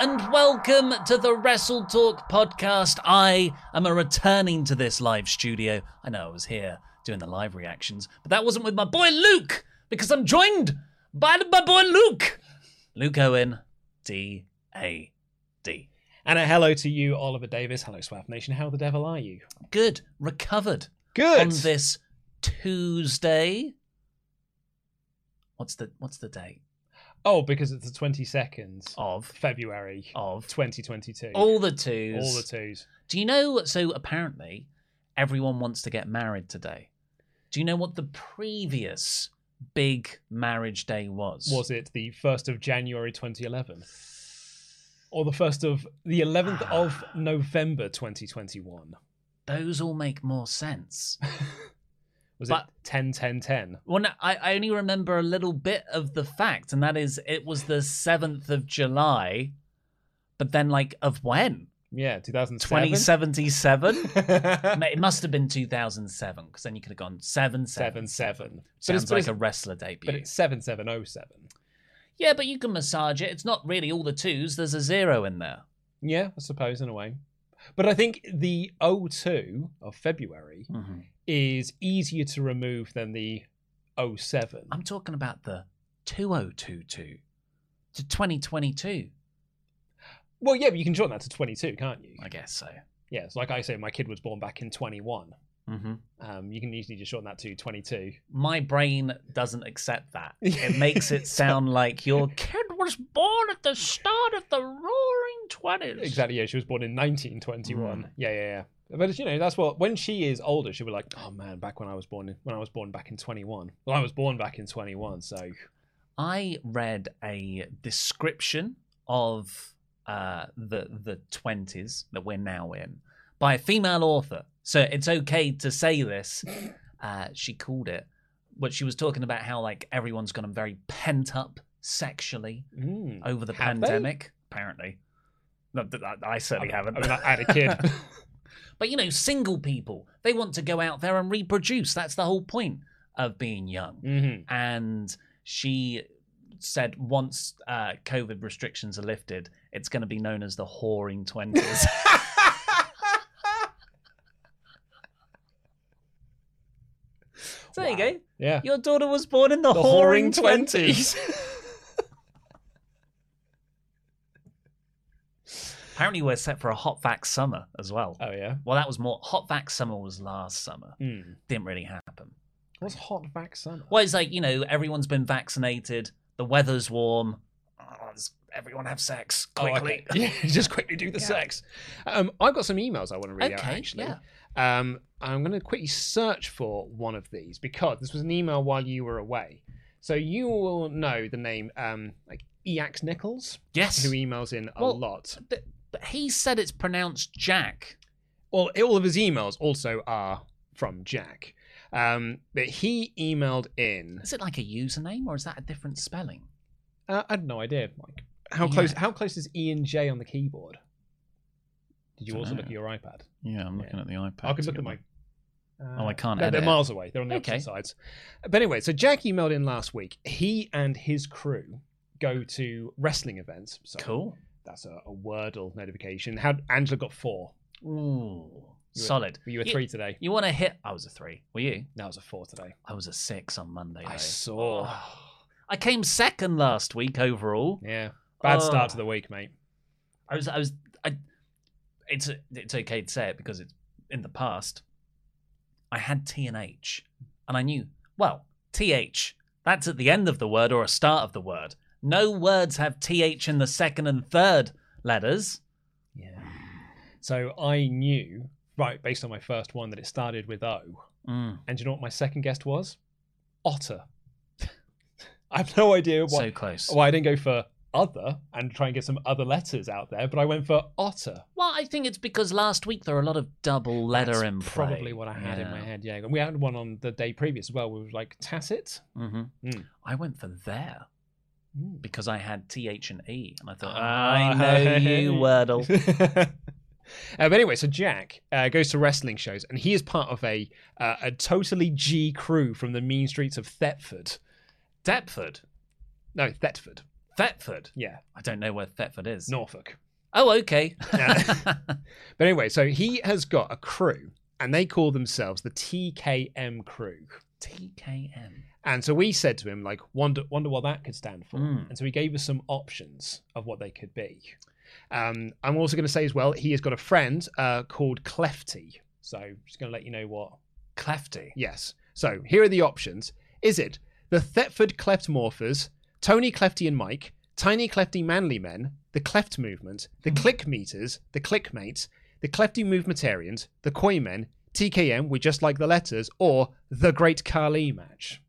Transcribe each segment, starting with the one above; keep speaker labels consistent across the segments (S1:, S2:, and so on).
S1: and welcome to the Wrestle Talk podcast. I am a returning to this live studio. I know I was here doing the live reactions, but that wasn't with my boy Luke because I'm joined by my boy Luke. Luke Owen, D A D.
S2: And a hello to you, Oliver Davis. Hello, Swap Nation. How the devil are you?
S1: Good, recovered
S2: Good.
S1: on this Tuesday. What's the what's the date
S2: Oh, because it's the twenty second
S1: of
S2: February
S1: of
S2: twenty twenty two.
S1: all the twos?
S2: All the twos.
S1: Do you know? So apparently, everyone wants to get married today. Do you know what the previous big marriage day was?
S2: Was it the first of January twenty eleven? Or the first of the eleventh of ah. November twenty twenty one?
S1: Those all make more sense.
S2: Was
S1: But-
S2: it 10 10 10?
S1: well, no, I, I only remember a little bit of the fact, and that is it was the seventh of July. But then, like, of when?
S2: Yeah, 2007.
S1: Twenty seventy seven. It must have been two thousand seven, because then you could have gone seven seven.
S2: 7 7. But it's,
S1: like a wrestler debut.
S2: but it's 7707.
S1: Yeah, but you can massage it. It's not really all the twos. There's a zero in there.
S2: Yeah, I suppose, in a way. But I think the 02 of February mm-hmm. Is easier to remove than the 07.
S1: I'm talking about the 2022 to 2022.
S2: Well, yeah, but you can shorten that to 22, can't you?
S1: I guess so.
S2: Yeah, it's like I say, my kid was born back in 21.
S1: hmm
S2: Um, you can easily just shorten that to 22.
S1: My brain doesn't accept that. It makes it sound like your kid was born at the start of the roaring 20s.
S2: Exactly, yeah, she was born in 1921.
S1: Mm.
S2: Yeah, yeah, yeah. But you know, that's what when she is older, she'll be like, "Oh man, back when I was born, in, when I was born back in 21." Well, I was born back in 21, so
S1: I read a description of uh, the the twenties that we're now in by a female author. So it's okay to say this. Uh, she called it. But she was talking about how like everyone's gone very pent up sexually
S2: mm.
S1: over the
S2: Have they?
S1: pandemic. Apparently, no, I I certainly
S2: I
S1: haven't.
S2: mean, I had a kid.
S1: but you know, single people they want to go out there and reproduce. That's the whole point of being young
S2: hmm
S1: and she said once uh, COVID restrictions are lifted, it's going to be known as the whoring twenties. so there you go.
S2: Yeah.
S1: Your daughter was born in the,
S2: The
S1: whoring
S2: whoring
S1: twenties.
S2: 20s.
S1: Apparently, we're set for a hot vac summer as well.
S2: Oh yeah.
S1: Well, that was more hot vac summer was last summer.
S2: Mm.
S1: Didn't really happen.
S2: What's hot vac summer?
S1: Well, it's like you know, everyone's been vaccinated. The weather's warm. Oh, everyone have sex
S2: Oh, okay.
S1: quickly.
S2: Yeah, just quickly do the
S1: Yeah.
S2: sex. Um, I've got some emails I want to read out
S1: Okay,
S2: actually.
S1: yeah.
S2: Um, I'm going to quickly search for one of these because this was an email while you were away. So you will know the name um, like Eax Nichols,
S1: Yes.
S2: who emails in a
S1: Well,
S2: lot.
S1: But, but he said it's pronounced Jack.
S2: Well, all of his emails also are from Jack. Um, but he emailed in.
S1: Is it like a username or is that a different spelling?
S2: Uh, I had no idea. Like how
S1: Yeah.
S2: close? How close is E and J on the keyboard? Did you also look at your iPad?
S1: Yeah, I'm looking
S2: Yeah.
S1: at the iPad.
S2: I could look at my.
S1: Oh, I can't
S2: They're, they're miles away. They're on the
S1: Okay.
S2: opposite sides. But anyway, so Jack emailed in last week. He and his crew go to wrestling events. So
S1: Cool.
S2: That's a, a Wordle notification. How Angela got four.
S1: Ooh,
S2: You were-
S1: solid.
S2: Were you a three today?
S1: You want to hit? I was a three. Were you?
S2: No, it was a four today.
S1: I was a six on Monday.
S2: I
S1: though.
S2: saw.
S1: Oh. I came second last week overall.
S2: Yeah. Bad oh. start
S1: Oh.
S2: to the week, mate.
S1: I was, I was, I. It's it's okay to say it because it's in the past. I had T and H, and I knew well th. That's at the end of the word or a start of the word. No words have th in the second and third letters.
S2: Yeah. So I knew, right, based on my first one, that it started with O.
S1: Mm,
S2: And do you know what my second guest was? Otter. I have no idea why,
S1: so close.
S2: why I didn't go for other and try and get some other letters out there, but I went for otter.
S1: Well, I think it's because last week there were a lot of double letter
S2: That's
S1: in play.
S2: probably what I had in my head. Yeah, we had one on the day previous as well. We were like tacit.
S1: hmm
S2: Mm.
S1: I went for there
S2: Mm.
S1: because I had th and e, and I thought
S2: Ah,
S1: I know you, Wordle.
S2: uh, but anyway, so Jack uh, goes to wrestling shows, and he is part of a uh, a totally G crew from the mean streets of Thetford.
S1: Deptford,
S2: No, Thetford.
S1: Thetford.
S2: Yeah,
S1: I don't know where Thetford is.
S2: Norfolk.
S1: Oh, okay.
S2: But anyway, so he has got a crew, and they call themselves the TKM crew.
S1: TKM.
S2: And so we said to him, like, wonder, wonder what that could stand for.
S1: Mm.
S2: And so he gave us some options of what they could be. Um, I'm also going to say as well, he has got a friend uh, called Clefty. So just going to let you know what.
S1: Clefty.
S2: Yes. So here are the options. Is it the Thetford Cleft Morphers, Tony Clefty and Mike, Tiny Clefty Manly Men, the Cleft Movement, the Click Meters, the Clickmates, the Clefty Movementarians, the Koi Men, TKM, we just like the letters, or the Great Khali match?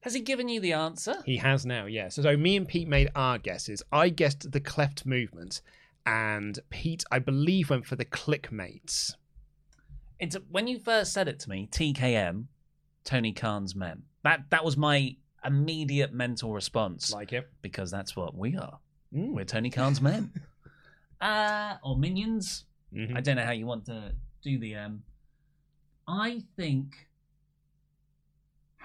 S1: Has he given you the answer?
S2: He has now, yes. So, so me and Pete made our guesses. I guessed the Cleft Movement, and Pete, I believe, went for the Clickmates.
S1: It's when you first said it to me, TKM, Tony Khan's men. That that was my immediate mental response
S2: Like it?
S1: because that's what we are.
S2: Mm.
S1: We're Tony Khan's men. Uh or minions.
S2: Mhm.
S1: I don't know how you want to do the um I think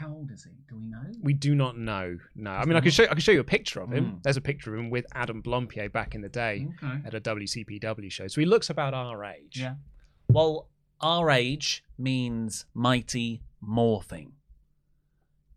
S1: how old is he? Do we know?
S2: We do not know. No, I mean I can show I can show you a picture of him.
S1: Mm.
S2: There's a picture of him with Adam Blampied back in the day
S1: Okay.
S2: at a WCPW show. So he looks about our age.
S1: Yeah. Well, our age means mighty morphing.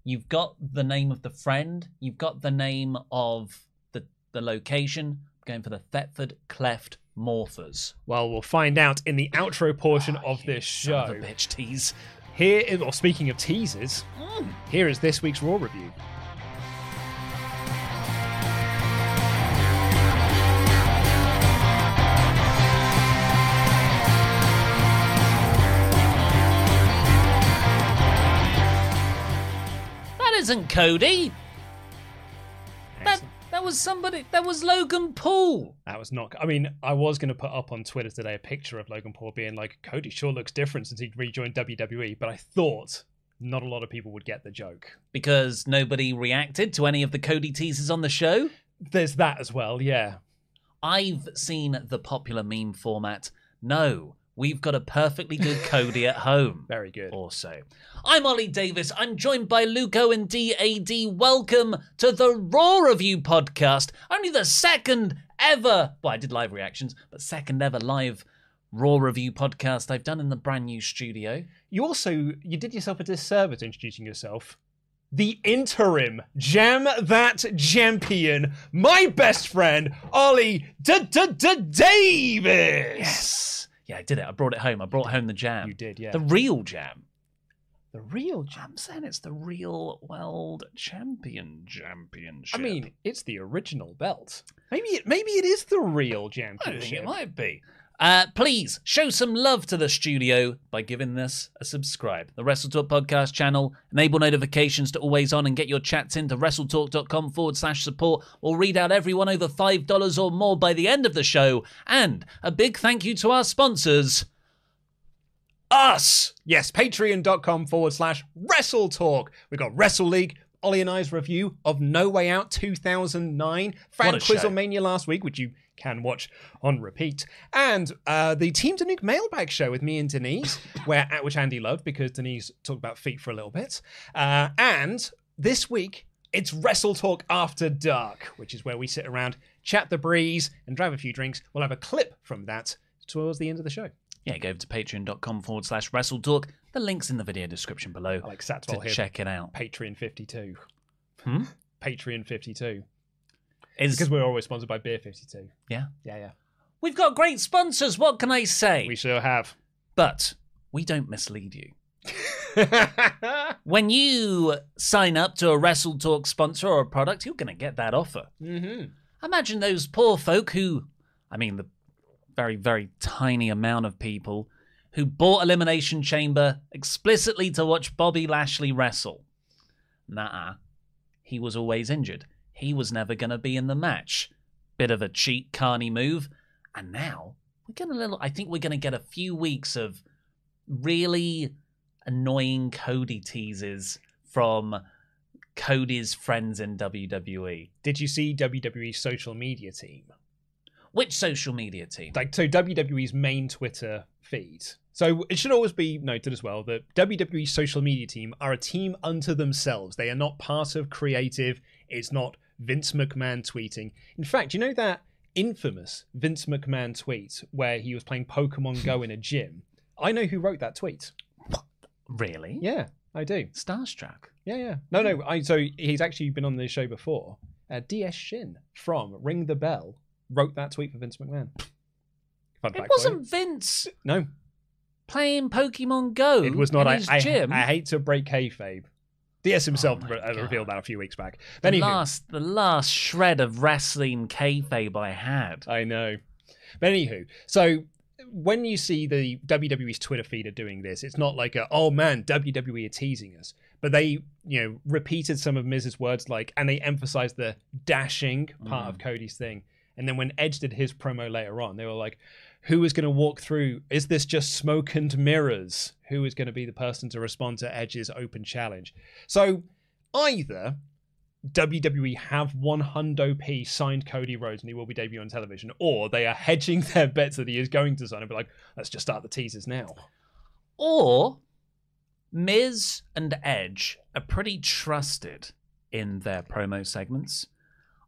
S1: You've got the name of the friend. You've got the name of the the location. I'm going for the Thetford Cleft Morphers.
S2: Well, we'll find out in the outro portion
S1: Oh,
S2: of
S1: you
S2: this
S1: son
S2: show.
S1: of a bitch tease.
S2: Here, or speaking of teasers,
S1: Mm.
S2: here is this week's Raw review.
S1: That isn't Cody. That that was somebody. That was Logan Paul.
S2: That was not. I mean, I was going to put up on Twitter today a picture of Logan Paul being like, Cody sure looks different since he rejoined WWE, but I thought not a lot of people would get the joke.
S1: Because nobody reacted to any of the Cody teasers on the show.
S2: There's that as well, yeah.
S1: I've seen the popular meme format. No, we've got a perfectly good Cody at home.
S2: Very good.
S1: Also, I'm Ollie Davis. I'm joined by Luke Owen DAD. Welcome to the Raw Review podcast. Only the second ever, well, I did live reactions, but second ever live Raw Review podcast I've done in the brand new studio.
S2: You also you did yourself a disservice introducing yourself. The interim Jam That Champion, my best friend, Ollie Davis.
S1: Yes. Yeah, I did it. I brought it home. I brought home the jam.
S2: You did, yeah.
S1: The real jam.
S2: The real jam.
S1: I'm saying it's the real world champion championship.
S2: I mean, it's the original belt. Maybe it maybe it is the real jam.
S1: I think it might be. Uh, please show some love to the studio by giving this a subscribe. The Wrestle Talk podcast channel. Enable notifications to always on and get your chats into WrestleTalk.com forward slash support. We'll read out everyone over $5 or more by the end of the show. And a big thank you to our sponsors, us.
S2: Yes, patreon.com forward slash wrestle talk. We've got Wrestle League, Ollie and I's review of No Way Out 2009, Fan
S1: What a show.
S2: Quizzlemania last week, which you can watch on repeat, and uh, the Team Danuke mailbag show with me and Denise, where which Andy loved because Denise talked about feet for a little bit, uh, and this week it's Wrestle Talk After Dark, which is where we sit around, chat the breeze, and drive a few drinks. We'll have a clip from that towards the end of the show.
S1: Yeah, go over to patreon.com forward slash wrestle talk. The link's in the video description below
S2: I like
S1: to
S2: Satswell here.
S1: check it out.
S2: Patreon 52.
S1: Hmm?
S2: Patreon 52.
S1: Is
S2: Because we're always sponsored by Beer 52.
S1: yeah.
S2: Yeah, yeah.
S1: We've got great sponsors, what can I say?
S2: We sure have.
S1: But we don't mislead you. When you sign up to a Wrestle Talk sponsor or a product, you're going to get that offer.
S2: mm-hmm.
S1: Imagine those poor folk who, I mean, the very, very tiny amount of people who bought Elimination Chamber explicitly to watch Bobby Lashley wrestle. Nah, he was always injured. He was never going to be in the match. Bit of a cheat carny move. And now we're going to little, I think we're going to get a few weeks of really annoying Cody teases from Cody's friends in WWE.
S2: Did you see WWE's social media team?
S1: Which social media team?
S2: Like, so WWE's main Twitter feed. So it should always be noted as well that WWE's social media team are a team unto themselves. They are not part of creative. It's not Vince McMahon tweeting. In fact, you know that infamous Vince McMahon tweet where he was playing Pokemon Go in a gym? I know who wrote that tweet.
S1: Really?
S2: Yeah, I do.
S1: Starstruck.
S2: Yeah, yeah. No, no. I so he's actually been on the show before. Uh, DS Shin from Ring the Bell wrote that tweet for Vince McMahon. Fun
S1: It
S2: fact
S1: wasn't Vince
S2: No,
S1: playing Pokemon Go.
S2: it was not.
S1: In
S2: I,
S1: his
S2: I,
S1: gym.
S2: I hate to break kayfabe. DS oh himself
S1: Oh
S2: re- revealed that a few weeks back.
S1: the
S2: But anywho,
S1: last, the last shred of wrestling kayfabe I had.
S2: I know. But anywho, so when you see the WWE's Twitter feed are doing this, it's not like a oh man, WWE are teasing us. But they, you know, repeated some of Miz's words like and they emphasized the dashing part of mm. Cody's thing. And then when Edge did his promo later on, they were like, who is going to walk through? Is this just smoke and mirrors? Who is going to be the person to respond to Edge's open challenge? So either WWE have one hundo p signed Cody Rhodes and he will be debuting on television, or they are hedging their bets that he is going to sign and be like, let's just start the teasers now.
S1: Or Miz and Edge are pretty trusted in their promo segments.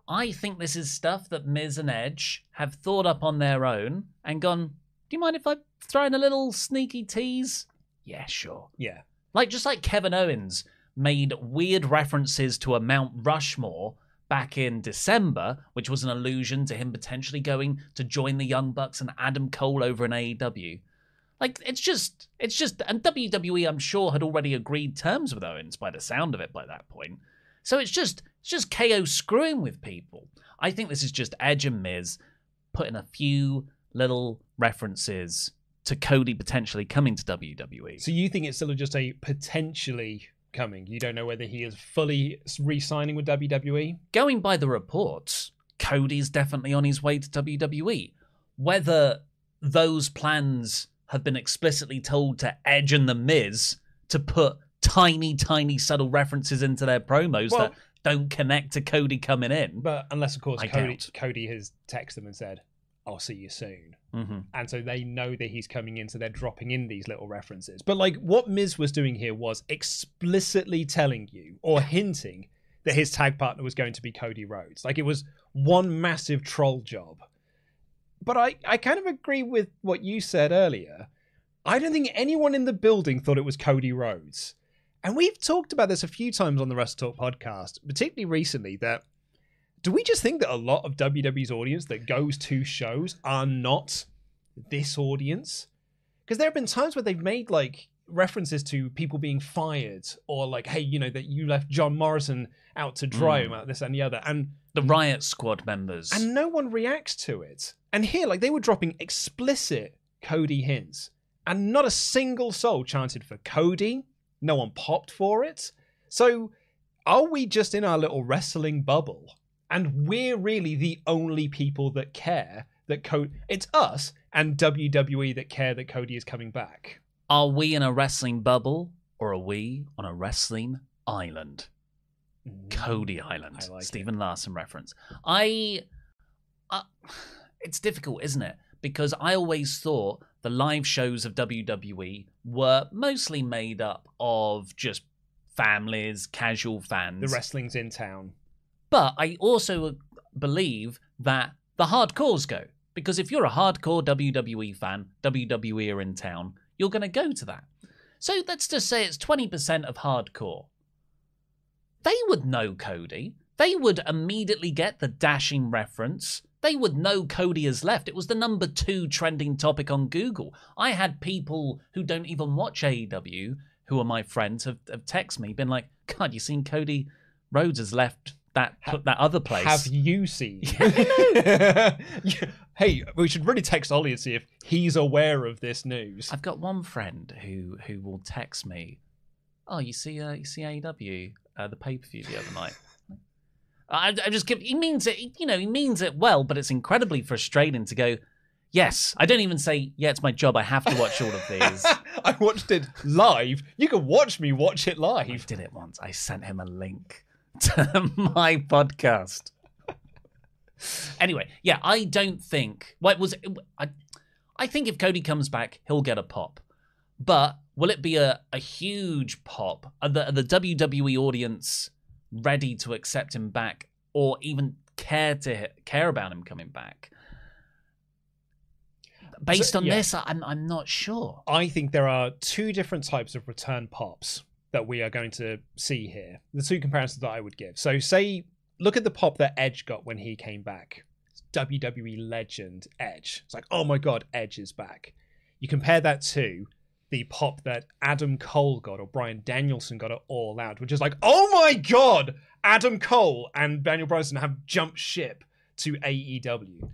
S1: I think this is stuff that Miz and Edge have thought up on their own and gone, do you mind if I throw in a little sneaky tease? Yeah, sure.
S2: Yeah.
S1: Like just like Kevin Owens made weird references to a Mount Rushmore back in December, which was an allusion to him potentially going to join the Young Bucks and Adam Cole over in AEW. Like it's just it's just and WWE I'm sure had already agreed terms with Owens by the sound of it by that point. So it's just it's just KO screwing with people. I think this is just Edge and Miz putting a few little references to Cody potentially coming to. WWE.
S2: So you think it's still just a potentially coming? You don't know whether he is fully re signing with? WWE?
S1: going by the reports, Cody's definitely on his way to WWE. Whether those plans have been explicitly told to Edge and The Miz to put tiny, tiny, subtle references into their promos
S2: Well-
S1: that don't connect to Cody coming in.
S2: But unless, of course,
S1: I
S2: Cody,
S1: doubt.
S2: Cody has texted them and said, I'll see you soon.
S1: hmm
S2: and so they know that he's coming in, so they're dropping in these little references. But like what Miz was doing here was explicitly telling you or hinting that his tag partner was going to be Cody Rhodes. Like it was one massive troll job. But I, I kind of agree with what you said earlier. I don't think anyone in the building thought it was Cody Rhodes. And we've talked about this a few times on the Wrestle Talk podcast, particularly recently, that do we just think that a lot of WWE's audience that goes to shows are not this audience? Because there have been times where they've made like references to people being fired or like, hey, you know, that you left John Morrison out to dry,
S1: Mm.
S2: about this and the other. And
S1: The Riot Squad members.
S2: and no one reacts to it. And here, like, they were dropping explicit Cody hints, and not a single soul chanted for Cody. No one popped for it. So, are we just in our little wrestling bubble? And we're really the only people that care that Cody. It's us and WWE that care that Cody is coming back.
S1: Are we in a wrestling bubble or are we on a wrestling island? Cody Island.
S2: I like it.
S1: Stephen Larson reference. I, uh, it's difficult, isn't it? Because I always thought the live shows of WWE were mostly made up of just families, casual fans.
S2: The wrestling's in town.
S1: But I also believe that the hardcores go. Because if you're a hardcore WWE fan, WWE are in town, you're going to go to that. So let's just say it's 20% of hardcore. They would know Cody. They would immediately get the dashing reference. They would know Cody has left. It was the number two trending topic on Google. I had people who don't even watch AEW, who are my friends, have, have texted me, been like, God, you seen Cody Rhodes has left that that other place.
S2: Have you seen? hey, we should really text Ollie and see if he's aware of this news.
S1: I've got one friend who who will text me, "Oh, you see, uh, you see AEW uh, the pay per view the other night." I, I just give. He means it. You know, he means it well, but it's incredibly frustrating to go. Yes, I don't even say, yeah, it's my job. I have to watch all of these.
S2: I watched it live. You can watch me watch it
S1: I
S2: live.
S1: did it once. I sent him a link to my podcast. Anyway, yeah, I don't think. What was I? I think if Cody comes back, he'll get a pop. But will it be a, a huge pop? Are the, are the WWE audience ready to accept him back, or even care to care about him coming back? Based
S2: So-
S1: on
S2: yeah.
S1: this, I'm I'm not sure.
S2: I think there are two different types of return pops that we are going to see here. The two comparisons that I would give. So, say, look at the pop that Edge got when he came back. WWE legend Edge. It's like, oh my god, Edge is back. You compare that to the pop that Adam Cole got or Bryan Danielson got at All Out, which is like, oh my god, Adam Cole and Daniel Bryan have jumped ship to AEW.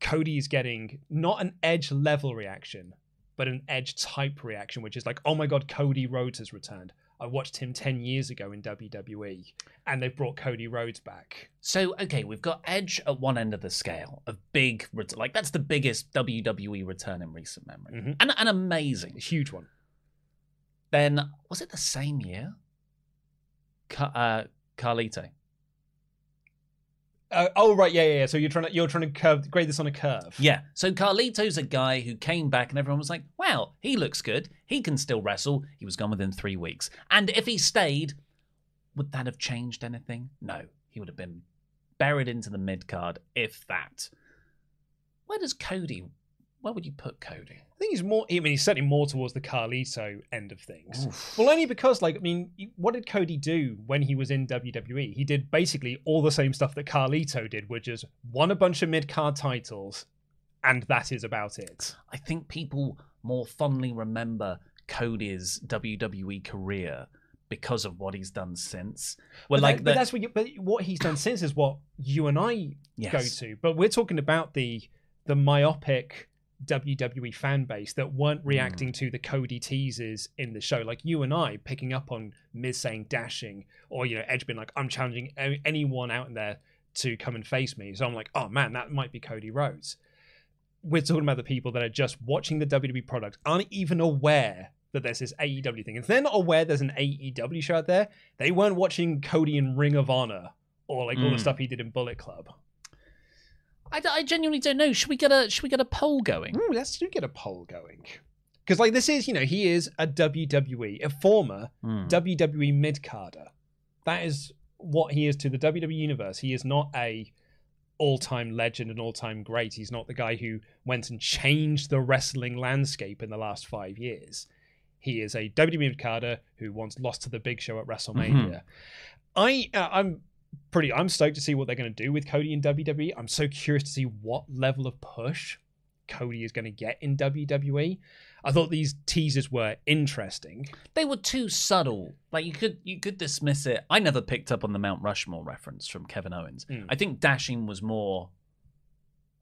S2: Cody is getting not an edge level reaction, but an edge type reaction, which is like, oh my god, Cody Rhodes has returned. I watched him 10 years ago in WWE, and they've brought Cody Rhodes back.
S1: So okay, we've got Edge at one end of the scale of big, ret- like that's the biggest WWE return in recent memory,
S2: Mhm.
S1: and an amazing.
S2: A huge one.
S1: Then was it the same year? Ca- uh, Carlito.
S2: Uh, oh right, yeah, yeah, yeah. So you're trying to you're trying to curve grade this on a curve.
S1: Yeah. So Carlito's a guy who came back and everyone was like, wow, he looks good. He can still wrestle. He was gone within three weeks. And if he stayed, would that have changed anything? No. He would have been buried into the mid card, if that. Where does Cody, where would you put Cody?
S2: I think he's more. I mean, he's certainly more towards the Carlito end of things. Well, only because, like, I mean, what did Cody do when he was in WWE? He did basically all the same stuff that Carlito did, which is won a bunch of mid card titles, and that is about it.
S1: I think people more fondly remember Cody's WWE career because of what he's done since. Well,
S2: But,
S1: like
S2: that-
S1: the,
S2: but that's what. You, but what he's done since is what you and I
S1: Yes.
S2: go to. But we're talking about the the myopic WWE fan base that weren't reacting to the Cody teases in the show, like you and I picking up on Miz saying dashing, or you know Edge being like, "I'm challenging anyone out there to come and face me." So I'm like, "Oh man, that might be Cody Rhodes." We're talking about the people that are just watching the WWE product, aren't even aware that there's this AEW thing. If they're not aware there's an AEW show out there, they weren't watching Cody in Ring of Honor or like all the
S1: Mm.
S2: stuff he did in Bullet Club.
S1: I, I genuinely don't know. Should we get a should we get a poll going?
S2: Ooh, let's do get a poll going. Because like this is, you know, he is a WWE, a former
S1: Hmm.
S2: WWE mid carder. That is what he is to the WWE universe. He is not a all-time legend and all-time great. He's not the guy who went and changed the wrestling landscape in the last five years. He is a WWE mid carder who once lost to the Big Show at WrestleMania. I uh, I'm pretty I'm stoked to see what they're going to do with Cody in WWE. I'm so curious to see what level of push Cody is going to get in WWE. I thought these teasers were interesting.
S1: They were too subtle. Like you could you could dismiss it. I never picked up on the Mount Rushmore reference from Kevin Owens.
S2: Mm.
S1: I think dashing was more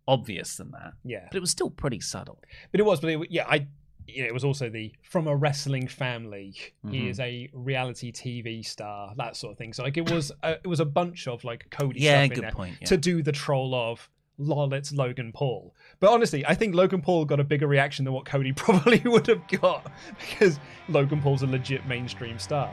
S1: obvious than that,
S2: Yeah,
S1: but it was still pretty subtle.
S2: but it was. But it, yeah, I. You know, it was also the from a wrestling family. He
S1: Mhm.
S2: is a reality TV star, that sort of thing. So like, it was a, it was a bunch of like Cody
S1: Yeah,
S2: stuff in there
S1: point, yeah.
S2: to do the troll of lol, it's Logan Paul. But honestly, I think Logan Paul got a bigger reaction than what Cody probably would have got because Logan Paul's a legit mainstream star.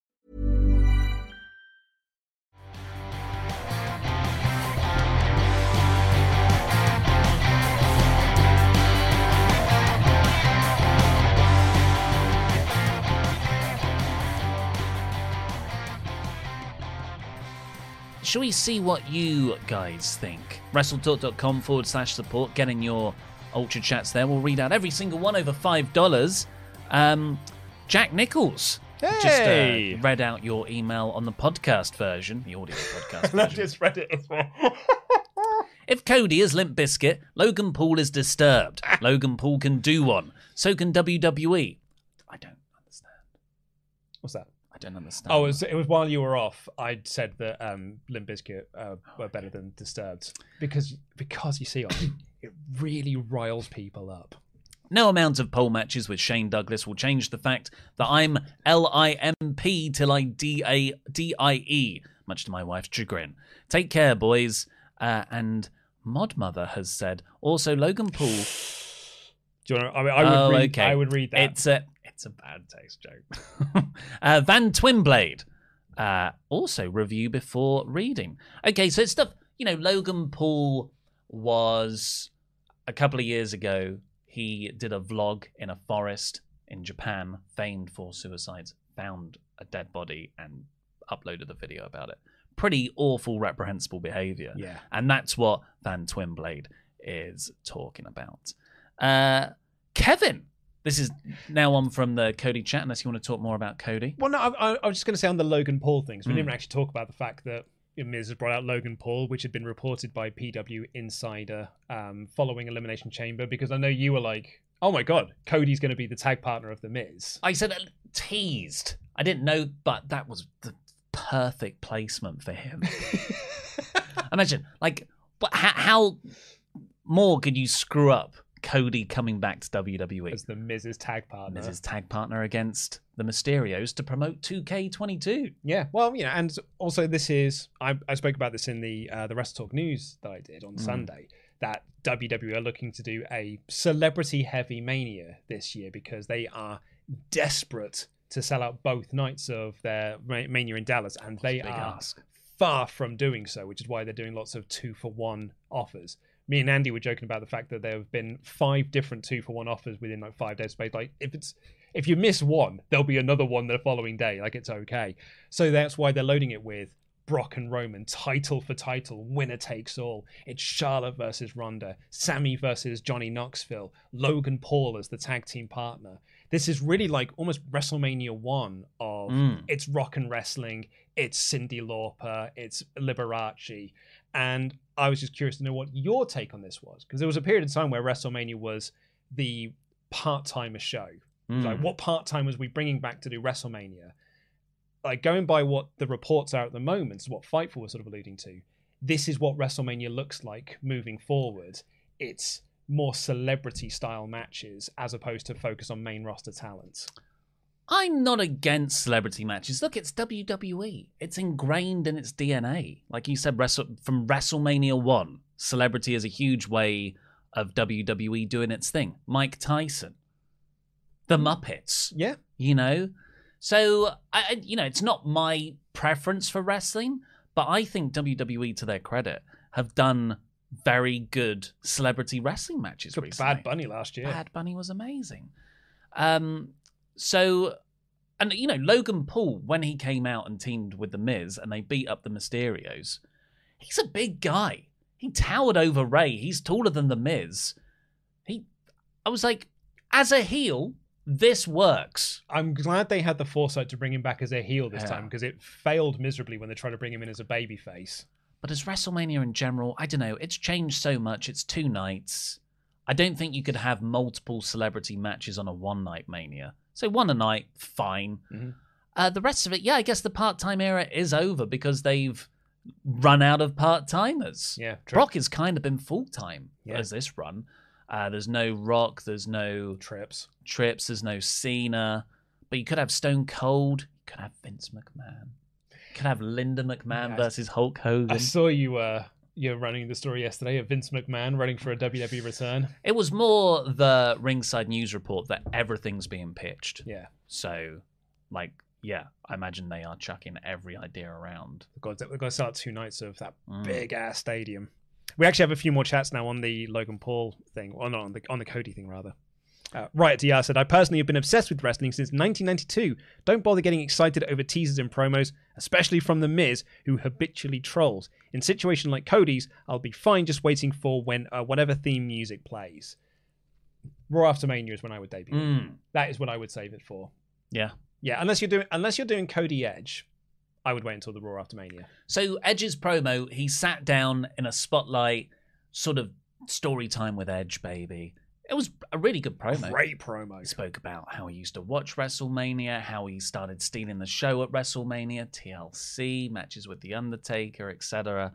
S1: Shall we see what you guys think? WrestleTalk.com forward slash support. Get in your Ultra Chats there. We'll read out every single one over $5. Um, Jack Nichols just uh, read out your email on the podcast version, the audio podcast
S2: I just read it as well.
S1: If Cody is Limp Bizkit, Logan Paul is disturbed. Logan Paul can do one. So can WWE. I don't understand.
S2: What's that?
S1: I don't understand.
S2: Oh, it was, it was while you were off. I'd said that um, Limp Bizkit uh, were better than Disturbed because because you see, Ollie, it really riles people up.
S1: No amount of pole matches with Shane Douglas will change the fact that I'm L I M P till I D A D I E, much to my wife's chagrin. Take care, boys. Uh, and Mod Mother has said also Logan Paul.
S2: Do you want to, I, mean, I would
S1: oh,
S2: read.
S1: okay.
S2: I would read that.
S1: It's a it's a bad taste joke. uh, Van Twinblade uh, also review before reading. Okay, so it's stuff you know. Logan Paul was a couple of years ago. He did a vlog in a forest in Japan, famed for suicides. Found a dead body and uploaded a video about it. Pretty awful, reprehensible behavior.
S2: Yeah.
S1: And that's what Van Twinblade is talking about. Uh, Kevin, this is now on from the Cody chat, unless you want to talk more about Cody.
S2: Well, no, I, I, I was just going to say on the Logan Paul things. We
S1: Mm.
S2: didn't actually talk about the fact that Miz has brought out Logan Paul, which had been reported by PW Insider um, following Elimination Chamber, because I know you were like, "Oh my god, Cody's going to be the tag partner of the Miz."
S1: I said uh, teased. I didn't know, but that was the perfect placement for him. Imagine, like, what, how, how more could you screw up Cody coming back to WWE
S2: as the Miz's tag partner?
S1: Miz's tag partner against the Mysterios to promote 2K22.
S2: Yeah, well, you know, and also this is I, I spoke about this in the uh, the WrestleTalk News that I did on
S1: Mm.
S2: Sunday that WWE are looking to do a celebrity heavy mania this year because they are desperate to sell out both nights of their mania in Dallas, and they are
S1: ask.
S2: far from doing so, which is why they're doing lots of two for one offers. Me and Andy were joking about the fact that there have been five different two for one offers within like five days space. Like if it's if you miss one, there'll be another one the following day. Like it's okay. So that's why they're loading it with Brock and Roman, title for title, winner takes all. It's Charlotte versus Ronda, Sammy versus Johnny Knoxville, Logan Paul as the tag team partner. This is really like almost WrestleMania one of
S1: Mm.
S2: it's rock and wrestling, it's Cyndi Lauper, it's Liberace. And I was just curious to know what your take on this was. Because there was a period of time where WrestleMania was the part timer show.
S1: Mm.
S2: Like, what part time was we bringing back to do WrestleMania? like going by what the reports are at the moment, what Fightful was sort of alluding to, this is what WrestleMania looks like moving forward. It's more celebrity style matches as opposed to focus on main roster talent.
S1: I'm not against celebrity matches. Look, it's WWE. It's ingrained in its DNA. Like you said, Wrestle- from WrestleMania 1, celebrity is a huge way of WWE doing its thing. Mike Tyson, the Muppets.
S2: Yeah.
S1: You know? So, I, you know, it's not my preference for wrestling, but I think WWE, to their credit, have done very good celebrity wrestling matches recently.
S2: Bad Bunny last year.
S1: Bad Bunny was amazing. Um, so, and you know, Logan Paul when he came out and teamed with the Miz and they beat up the Mysterios, he's a big guy. He towered over Ray. He's taller than the Miz. He, I was like, as a heel, this works.
S2: I'm glad they had the foresight to bring him back as a heel this
S1: Yeah.
S2: time because it failed miserably when they tried to bring him in as a baby face.
S1: But as WrestleMania in general, I don't know, it's changed so much. It's two nights. I don't think you could have multiple celebrity matches on a one night Mania. So one a night, fine.
S2: Mhm.
S1: Uh, the rest of it, yeah, I guess the part time era is over because they've run out of part timers.
S2: Yeah, true.
S1: Brock has kind of been full time
S2: Yeah.
S1: as this run. Uh, there's no Rock, there's no
S2: Trips.
S1: Trips, there's no Cena, but you could have Stone Cold, you could have Vince McMahon, you could have Linda McMahon
S2: Yeah,
S1: versus Hulk Hogan.
S2: I saw you uh you're running the story yesterday of Vince McMahon running for a WWE return.
S1: It was more the ringside news report that everything's being pitched.
S2: Yeah.
S1: So, like, yeah, I imagine they are chucking every idea around.
S2: Got, we've got to start two nights of that
S1: Mm.
S2: big ass stadium. We actually have a few more chats now on the Logan Paul thing, or not on the on the Cody thing rather. Uh, right, DR said, I personally have been obsessed with wrestling since 1992. Don't bother getting excited over teasers and promos, especially from The Miz, who habitually trolls. In situation like Cody's, I'll be fine just waiting for when uh, whatever theme music plays. Raw After Mania is when I would debut.
S1: Mm.
S2: That is what I would save it for.
S1: Yeah.
S2: Yeah, unless you're doing unless you're doing Cody Edge, I would wait until the Raw After Mania.
S1: So, Edge's promo, he sat down in a spotlight, sort of story time with Edge, baby. It was a really good promo.
S2: Great promo.
S1: He spoke about how he used to watch WrestleMania, how he started stealing the show at WrestleMania, TLC, matches with The Undertaker, etc.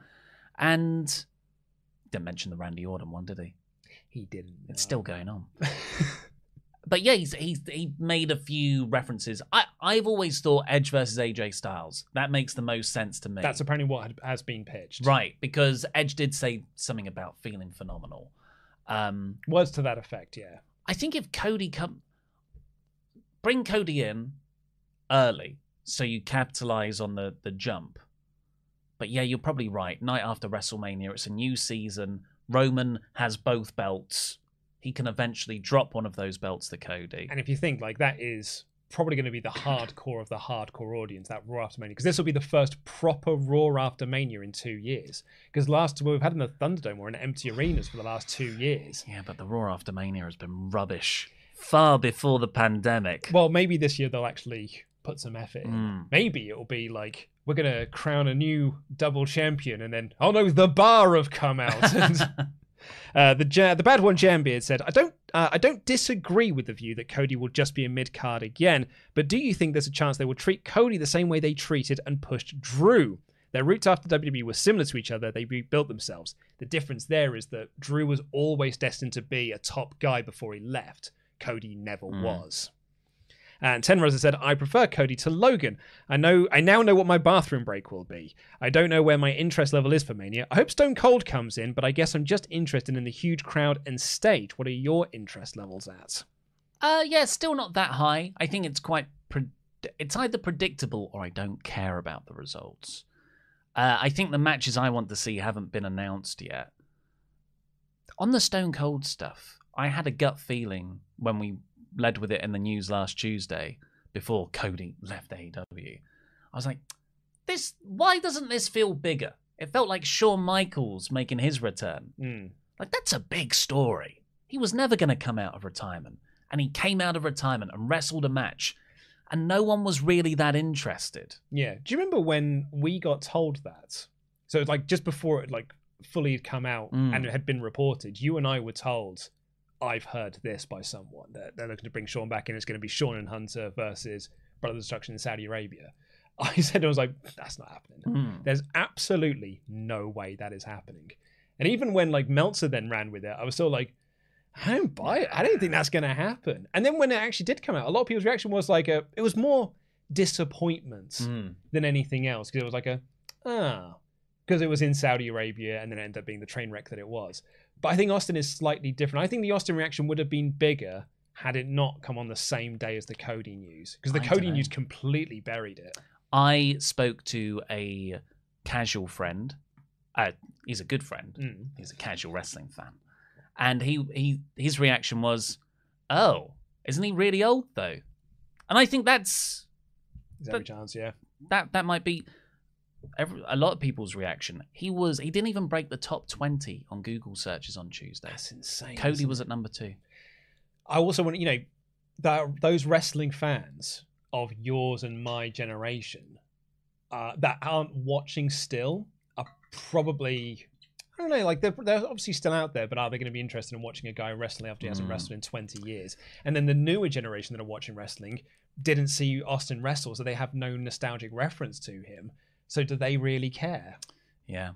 S1: And didn't mention the Randy Orton one, did he?
S2: He didn't.
S1: It's still going on. but yeah, he's, he's he made a few references. I I've always thought Edge versus AJ Styles. That makes the most sense to me.
S2: That's apparently what had- has been pitched.
S1: right because Edge did say something about feeling phenomenal. Um,
S2: Words to that effect, yeah.
S1: I think if Cody come, bring Cody in early, so you capitalize on the the jump. But yeah, you're probably right. Night after WrestleMania, it's a new season. Roman has both belts. He can eventually drop one of those belts to Cody.
S2: And if you think like that is probably going to be the hardcore of the hardcore audience, that Raw After Mania, because this will be the first proper Raw After Mania in two years. Because last well, we've had in the Thunderdome or in empty arenas for the last two years.
S1: Yeah, but the Raw after Mania has been rubbish far before the pandemic.
S2: Well, maybe this year they'll actually put some effort in.
S1: Mm.
S2: Maybe it'll be like we're gonna crown a new double champion, and then oh no, the bar have come out. And, uh, the ja- the bad one, Jambeard said, "I don't uh, I don't disagree with the view that Cody will just be a mid card again, but do you think there's a chance they will treat Cody the same way they treated and pushed Drew?" Their routes after WWE were similar to each other. They rebuilt themselves. The difference there is that Drew was always destined to be a top guy before he left. Cody never
S1: Mm.
S2: was. And Ten Rosa said, I prefer Cody to Logan. I know I now know what my bathroom break will be. I don't know where my interest level is for Mania. I hope Stone Cold comes in, but I guess I'm just interested in the huge crowd and stage. What are your interest levels at?
S1: Uh, yeah, still not that high. I think it's quite. Pre- it's either predictable or I don't care about the results. Uh, I think the matches I want to see haven't been announced yet. On the Stone Cold stuff, I had a gut feeling when we led with it in the news last Tuesday before Cody left AEW. I was like, this. Why doesn't this feel bigger? It felt like Shawn Michaels making his return.
S2: Mm.
S1: Like that's a big story. He was never going to come out of retirement, and he came out of retirement and wrestled a match, and no one was really that interested.
S2: Yeah. Do you remember when we got told that? So like just before it like fully had come out
S1: Mm.
S2: and it had been reported, you and I were told, I've heard this by someone that they're looking to bring Sean back in. It's going to be Sean and Hunter versus Brother Destruction in Saudi Arabia. I said I was like, that's not happening.
S1: Hmm.
S2: There's absolutely no way that is happening. And even when like Meltzer then ran with it, I was still like, I don't buy it. I don't think that's going to happen. And then when it actually did come out, a lot of people's reaction was like a, it was more disappointment
S1: Hmm.
S2: than anything else because it was like a, ah, because it was in Saudi Arabia and then it ended up being the train wreck that it was. But I think Austin is slightly different. I think the Austin reaction would have been bigger had it not come on the same day as the Cody news because the
S1: I
S2: Cody news completely buried it.
S1: I spoke to a casual friend. Uh, he's a good friend.
S2: Mm.
S1: He's a casual wrestling fan, and he he his reaction was, "Oh, isn't he really old though?" And I think that's
S2: There's every chance, yeah.
S1: that that might be every, a lot of people's reaction. He was he didn't even break the top twenty on Google searches on Tuesday.
S2: That's insane.
S1: Cody was at number two.
S2: I also want you know that those wrestling fans of yours and my generation uh, that aren't watching still are probably I don't know like they're, they're obviously still out there, but are they going to be interested in watching a guy wrestling after he hasn't
S1: Mm.
S2: wrestled in twenty years? And then the newer generation that are watching wrestling didn't see Austin wrestle, so they have no nostalgic reference to him. So do they really care?
S1: Yeah.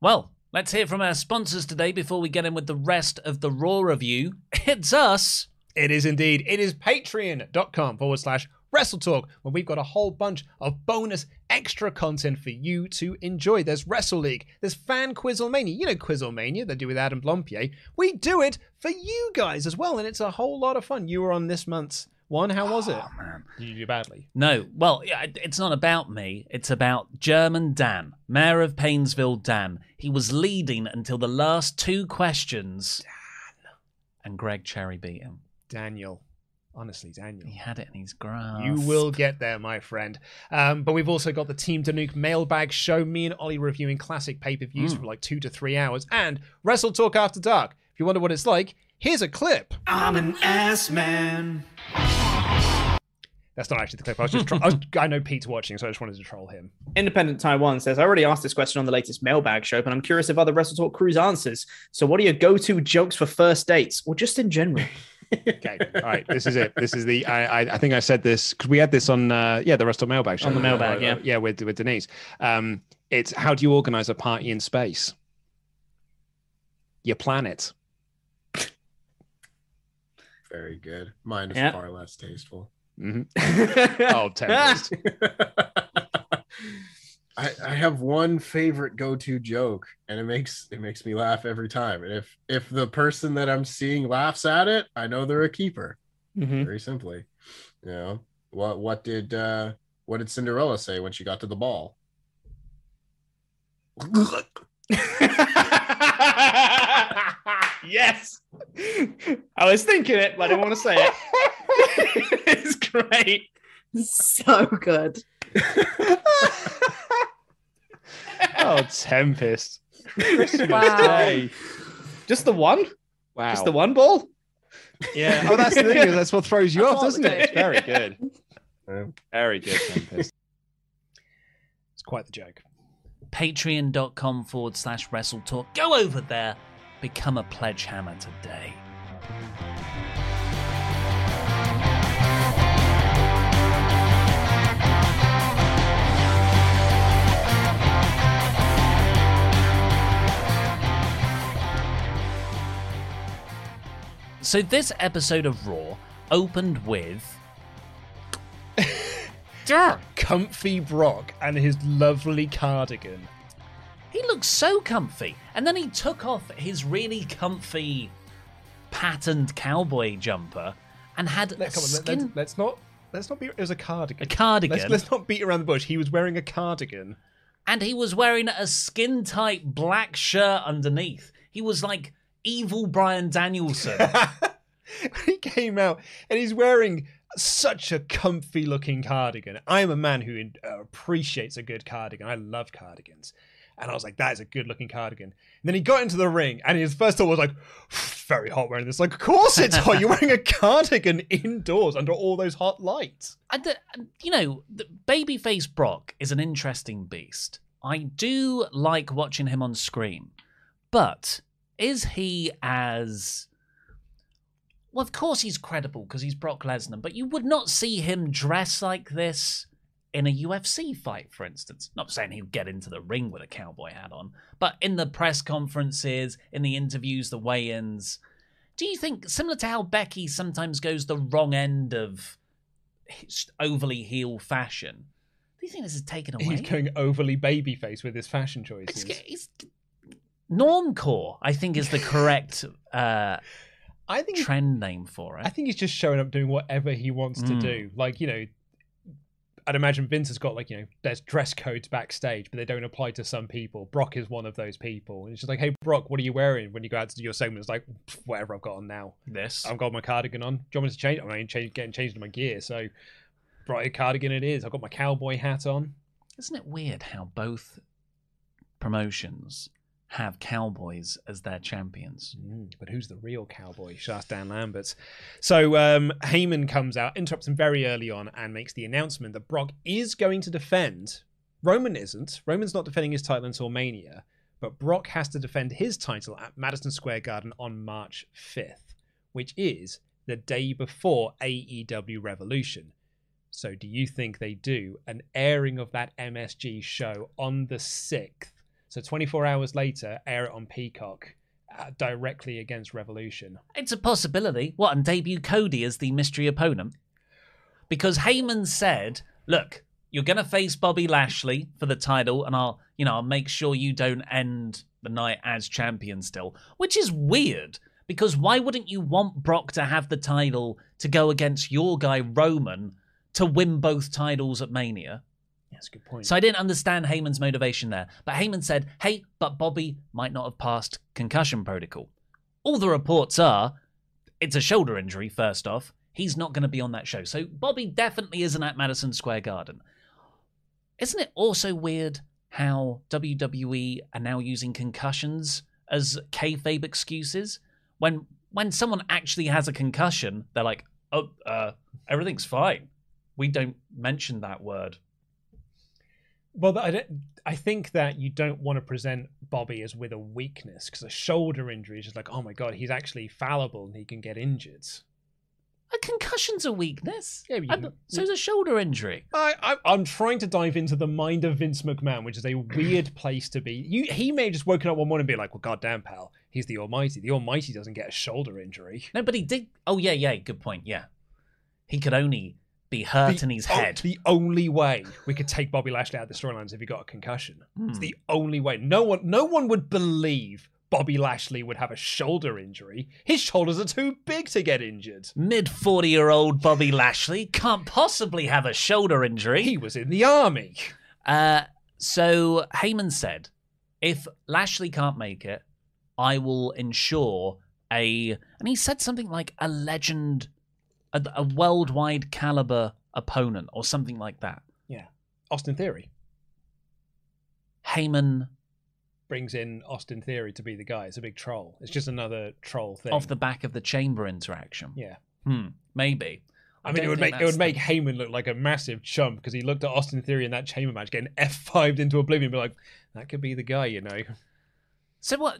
S1: Well, let's hear from our sponsors today before we get in with the rest of the Raw review. It's us.
S2: It is indeed. It is patreon.com forward slash WrestleTalk, where we've got a whole bunch of bonus extra content for you to enjoy. There's Wrestle League, there's Fan Quizzlemania. You know Quizzlemania, they do with Adam Blampied. We do it for you guys as well, and it's a whole lot of fun. You were on this month's one. How was it? Did you do badly?
S1: No, well, it's not about me. It's about German Dan, Mayor of Painesville Dan. He was leading until the last two questions. Dan. And Greg Cherry beat him.
S2: Daniel. Honestly, Daniel.
S1: He had it in his grasp.
S2: You will get there, my friend. Um, but we've also got the Team Danuke mailbag show. Me and Ollie reviewing classic pay per views
S1: Mm.
S2: for like two to three hours, and WrestleTalk After Dark. If you wonder what it's like, here's a clip.
S3: I'm an ass man.
S2: That's not actually the clip. I was just. Tro- I, was, I know Pete's watching, so I just wanted to troll him.
S3: Independent Taiwan says, I already asked this question on the latest mailbag show, but I'm curious if other WrestleTalk crews answers. So, what are your go to jokes for first dates or just in general?
S2: Okay, all right. This is it. This is the. I I, I think I said this because we had this on. Uh, yeah, the Wrestle mailbag show
S3: On the mailbag,
S2: Uh,
S3: yeah.
S2: yeah, with with Denise. Um, it's how do you organize a party in space? You plan it.
S4: Very good. Mine is
S3: Yeah.
S4: far less tasteful.
S2: hmm oh, Tempest.
S4: I, I have one favorite go-to joke, and it makes it makes me laugh every time. And if if the person that I'm seeing laughs at it, I know they're a keeper.
S3: Mhm.
S4: Very simply, you know what what did uh what did Cinderella say when she got to the ball?
S3: yes. I was thinking it, but I didn't want to say it. it's great.
S5: So good.
S2: oh, Tempest. Christmas
S3: Wow.
S2: Day.
S3: Just the one?
S2: Wow.
S3: Just the one ball?
S2: Yeah. Oh, that's the thing. That's what throws you off, doesn't it? It's very good.
S4: Yeah.
S2: Very good, Tempest. It's quite the joke.
S1: Patreon.com forward slash WrestleTalk. Go over there. Become a pledge hammer today. So this episode of Raw opened with
S2: Comfy Brock and his lovely cardigan.
S1: He looked so comfy. And then he took off his really comfy patterned cowboy jumper and had
S2: Let, come on, let,
S1: skin.
S2: let's, let's not. Let's not be. It was a cardigan.
S1: A cardigan.
S2: Let's, let's not beat around the bush. He was wearing a cardigan.
S1: and he was wearing a skin tight black shirt underneath. He was like evil Bryan Danielson.
S2: he came out and he's wearing such a comfy looking cardigan. I'm a man who uh, appreciates a good cardigan. I love cardigans. And I was like, that is a good looking cardigan. And then he got into the ring and his first thought was like, very hot wearing this. Like, of course it's hot. You're wearing a cardigan indoors under all those hot lights.
S1: And the, you know, the babyface Brock is an interesting beast. I do like watching him on screen, but is he as well? Of course, he's credible because he's Brock Lesnar, but you would not see him dress like this in a UFC fight, for instance. Not saying he'd get into the ring with a cowboy hat on, but in the press conferences, in the interviews, the weigh ins. Do you think, similar to how Becky sometimes goes the wrong end of overly heel fashion, do you think this is taken away?
S2: He's going overly babyface with his fashion choices.
S1: It's, it's normcore, I think, is the correct uh,
S2: I think
S1: trend name for it.
S2: I think he's just showing up doing whatever he wants to
S1: Mm.
S2: do. Like, you know, I'd imagine Vince has got like, you know, there's dress codes backstage, but they don't apply to some people. Brock is one of those people. And it's just like, hey, Brock, what are you wearing when you go out to do your segment? It's like, whatever I've got on now.
S1: This.
S2: I've got my cardigan on. Do you want me to change? I mean, change, getting changed in my gear. So, bright cardigan it is. I've got my cowboy hat on.
S1: Isn't it weird how both promotions have cowboys as their champions?
S2: Mm, but who's the real cowboy? Should ask Dan Lambert. So um, Heyman comes out, interrupts him very early on, and makes the announcement that Brock is going to defend. Roman isn't. Roman's not defending his title until Mania, but Brock has to defend his title at Madison Square Garden on March 5th, which is the day before AEW Revolution. So, do you think they do an airing of that MSG show on the 6th? So, 24 hours later, air it on Peacock uh, directly against Revolution.
S1: It's a possibility. What, and debut Cody as the mystery opponent? Because Heyman said, look, you're going to face Bobby Lashley for the title, and I'll, you know, I'll make sure you don't end the night as champion still, which is weird. Because why wouldn't you want Brock to have the title to go against your guy Roman to win both titles at Mania?
S2: That's a good point.
S1: So I didn't understand Heyman's motivation there. But Heyman said, hey, but Bobby might not have passed concussion protocol. All the reports are it's a shoulder injury, first off. He's not going to be on that show. So Bobby definitely isn't at Madison Square Garden. Isn't it also weird how WWE are now using concussions as kayfabe excuses? When when someone actually has a concussion, they're like, oh, uh, everything's fine. We don't mention that word.
S2: Well, I, I think that you don't want to present Bobby as with a weakness because a shoulder injury is just like, oh my god, he's actually fallible and he can get injured.
S1: A concussion's a weakness.
S2: Yeah, you
S1: I'm-
S2: can-
S1: so is a shoulder injury.
S2: I, I, I'm trying to dive into the mind of Vince McMahon, which is a weird place to be. You, he may have just woken up one morning and be like, well, goddamn, pal, he's the Almighty. The Almighty doesn't get a shoulder injury.
S1: No, but he did. Oh yeah, yeah. Good point. Yeah, he could only be hurt in his
S2: Oh,
S1: head.
S2: the only way we could take Bobby Lashley out of the storylines if he got a concussion. It's
S1: Hmm.
S2: the only way. No one, no one would believe Bobby Lashley would have a shoulder injury. His shoulders are too big to get injured.
S1: Mid forty-year-old Bobby Lashley can't possibly have a shoulder injury.
S2: He was in the army.
S1: Uh, so Heyman said, if Lashley can't make it, I will ensure a. And he said something like a legend, a, a worldwide caliber opponent or something like that.
S2: Yeah, Austin Theory
S1: Heyman
S2: brings in Austin Theory to be the guy. It's a big troll. It's just another troll thing.
S1: off the back of the chamber interaction.
S2: yeah.
S1: Hmm, maybe.
S2: I mean, it
S1: don't
S2: would
S1: think
S2: make it would
S1: that's
S2: make Heyman look like a massive chump because he looked at Austin Theory in that chamber match getting F 5'd into oblivion, and be like, that could be the guy, you know.
S1: So what?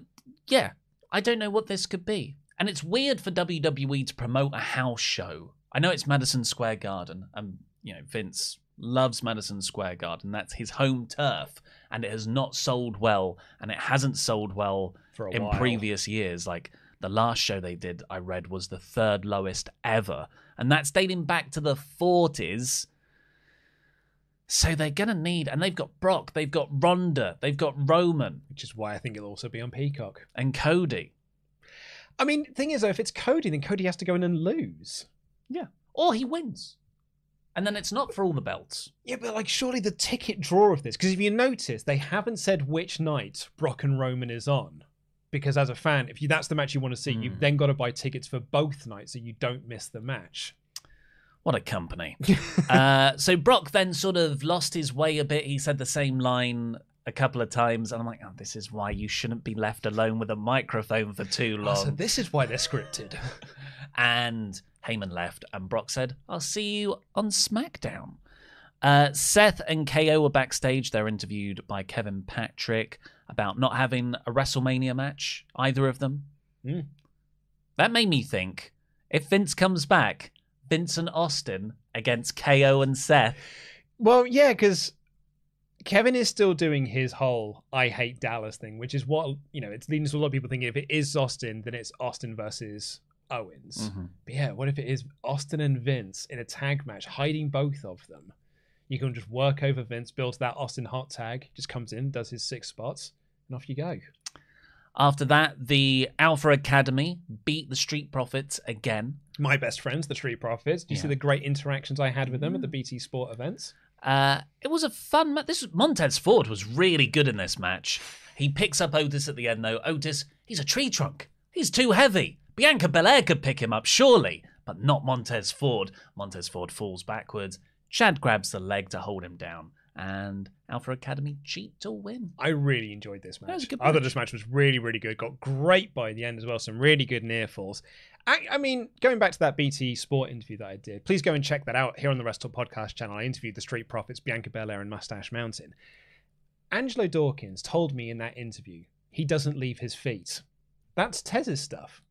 S1: Yeah, I don't know what this could be, and it's weird for WWE to promote a house show. I know it's Madison Square Garden, and you know Vince loves Madison Square Garden. That's his home turf, and it has not sold well, and it hasn't sold well
S2: For a
S1: in
S2: while.
S1: previous years. Like the last show they did, I read was the third lowest ever, and that's dating back to the forties. So they're gonna need, and they've got Brock, they've got Ronda, they've got Roman,
S2: Which is why I think it'll also be on Peacock.
S1: and Cody.
S2: I mean, thing is, though, if it's Cody, then Cody has to go in and lose.
S1: Yeah. Or he wins. And then it's not for all the belts.
S2: Yeah, but like, surely the ticket draw of this, because if you notice, they haven't said which night Brock and Roman is on. Because as a fan, if you that's the match you want to see, you've then got to buy tickets for both nights so you don't miss the match.
S1: What a company. uh, so Brock then sort of lost his way a bit. He said the same line a couple of times. And I'm like, oh, this is why you shouldn't be left alone with a microphone for too
S2: Oh,
S1: long.
S2: so this is why they're scripted.
S1: and Heyman left, and Brock said, I'll see you on SmackDown. Uh, Seth and KO were backstage. They're interviewed by Kevin Patrick about not having a WrestleMania match, either of them.
S2: Hmm.
S1: That made me think if Vince comes back, Vince and Austin against KO and Seth.
S2: Well, yeah, because Kevin is still doing his whole "I hate Dallas" thing, which is what you know. It's leading to a lot of people thinking if it is Austin, then it's Austin versus Owens.
S1: Mhm.
S2: But yeah, what if it is Austin and Vince in a tag match, hiding both of them? You can just work over Vince, build that Austin hot tag, just comes in, does his six spots, and off you go.
S1: After that, the Alpha Academy beat the Street Profits again.
S2: My best friends, the Street Profits. Do you see the great interactions I had with them at the BT Sport events?
S1: Uh, it was a fun match. This was, Montez Ford was really good in this match. He picks up Otis at the end, though. Otis, he's a tree trunk. He's too heavy. Bianca Belair could pick him up, surely, but not Montez Ford. Montez Ford falls backwards. Chad grabs the leg to hold him down, and Alpha Academy cheat to win.
S2: I really enjoyed this match.
S1: good
S2: I thought
S1: match.
S2: this match was really, really good. Got great by the end as well. Some really good near falls. I, I mean, going back to that BT Sport interview that I did, please go and check that out here on the WrestleTalk podcast channel. I interviewed the Street Profits, Bianca Belair, and Mustache Mountain. Angelo Dawkins told me in that interview he doesn't leave his feet. That's Tez's stuff.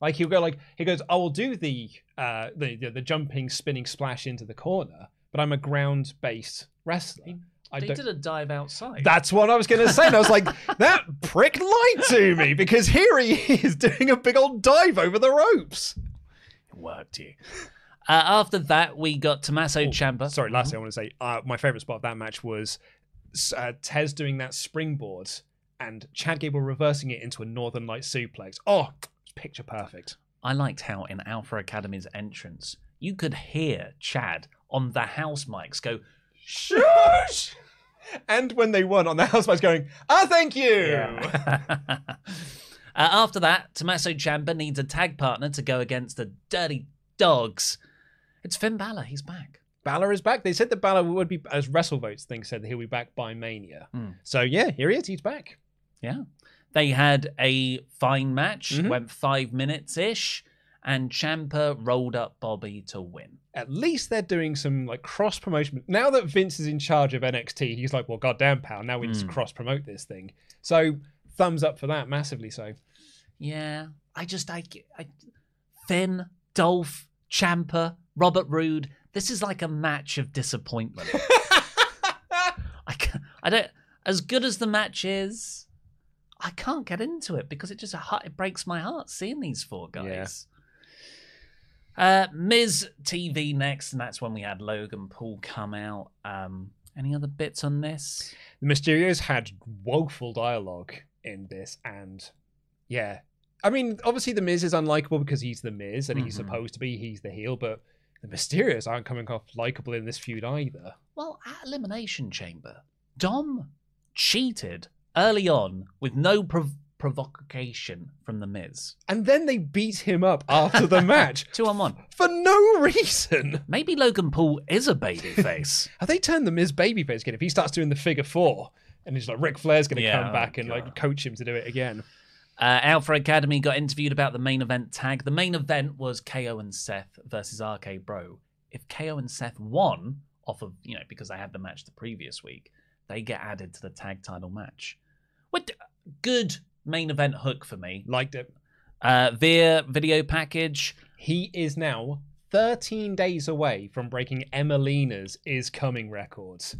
S2: Like he'll go like he goes, I will do the uh the the, the jumping, spinning splash into the corner, but I'm a ground based wrestler. I
S1: they
S2: don't-
S1: did a dive outside.
S2: that's what I was going to say. And I was like, that prick lied to me because here he is doing a big old dive over the ropes.
S1: It worked you. Uh, after that, we got Tommaso Ciampa.
S2: Sorry, last thing I want to say, uh, my favorite spot of that match was uh, Tez doing that springboard and Chad Gable reversing it into a Northern Light suplex. Oh, picture perfect.
S1: I liked how in Alpha Academy's entrance, you could hear Chad on the house mics go,
S2: Shush! And when they won on the house, I was going, ah, thank you.
S1: uh, after that, Tommaso Ciampa needs a tag partner to go against the Dirty Dogs. It's Finn Balor. He's back.
S2: Balor is back. They said that Balor would be, as WrestleVotes thing said, that he'll be back by Mania.
S1: Hmm.
S2: So yeah, here he is. He's back.
S1: Yeah. They had a fine match,
S2: Mhm.
S1: went five minutes ish, and Ciampa rolled up Bobby to win.
S2: at least they're doing some like cross promotion. Now that Vince is in charge of NXT, he's like, well, goddamn, pal, now we need to
S1: Mm.
S2: cross promote this thing. So thumbs up for that, massively so.
S1: Yeah, I just I, I Finn, Dolph, Ciampa, Robert Roode. This is like a match of disappointment. I can I don't as good as the match is. I can't get into it because it just it breaks my heart seeing these four guys. Uh, Miz TV next, and that's when we had Logan Paul come out. Um, any other bits on this?
S2: The Mysterios had woeful dialogue in this, and yeah. I mean, obviously the Miz is unlikable because he's the Miz and he's
S1: Mhm.
S2: supposed to be, he's the heel, but the Mysterios aren't coming off likable in this feud either.
S1: Well, at Elimination Chamber, Dom cheated early on with no prov- provocation from The Miz.
S2: And then they beat him up after the match
S1: Two on one.
S2: for no reason.
S1: Maybe Logan Paul is a babyface.
S2: Have they turned the Miz babyface again? If he starts doing the figure four, and he's like Ric Flair's going to
S1: Yeah,
S2: come
S1: oh
S2: back and
S1: God.
S2: like coach him to do it again.
S1: uh, Alpha Academy got interviewed about the main event tag. The main event was KO and Seth versus RK Bro. If KO and Seth won off of, you know, because they had the match the previous week, they get added to the tag title match. What good main event hook for me.
S2: Liked it.
S1: Uh, Veer video package.
S2: He is now 13 days away from breaking Emmalina's is coming records.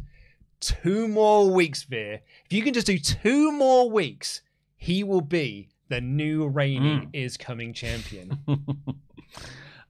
S2: Two more weeks, Veer. If you can just do two more weeks, he will be the new reigning is coming champion.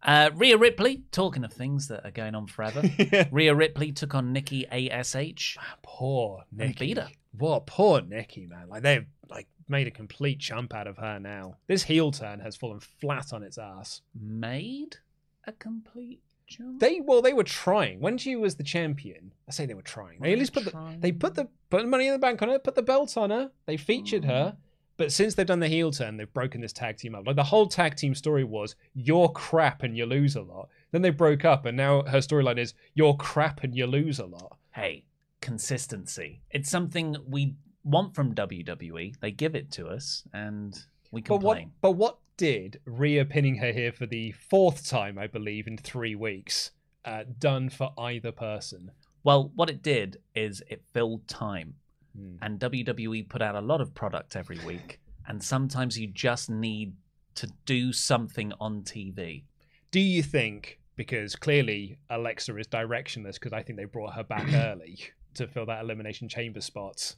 S1: Uh, Rhea Ripley, talking of things that are going on forever, Rhea Ripley took on Nikki ASH.
S2: poor
S1: And
S2: Nikki.
S1: beat her.
S2: What poor Nikki, man. Like they've like made a complete chump out of her now. This heel turn has fallen flat on its ass.
S1: Made a complete jump.
S2: They well, they were trying when she was the champion. I say they were trying. They
S1: Were
S2: at least
S1: they
S2: put the they put the put the money in the bank on her, put the belt on her. They featured her, mm. but since they've done the heel turn, they've broken this tag team up. Like the whole tag team story was you're crap and you lose a lot. Then they broke up, and now her storyline is you're crap and you lose a lot.
S1: Hey, consistency. It's something we want from WWE. They give it to us, and we
S2: But what?
S1: complain.
S2: But what did Rhea pinning her here for the fourth time, I believe, in three weeks, uh, done for either person?
S1: Well, what it did is it filled time.
S2: Hmm.
S1: And WWE put out a lot of product every week. And sometimes you just need to do something on TV.
S2: Do you think because clearly Alexa is directionless because I think they brought her back early to fill that elimination chamber spot.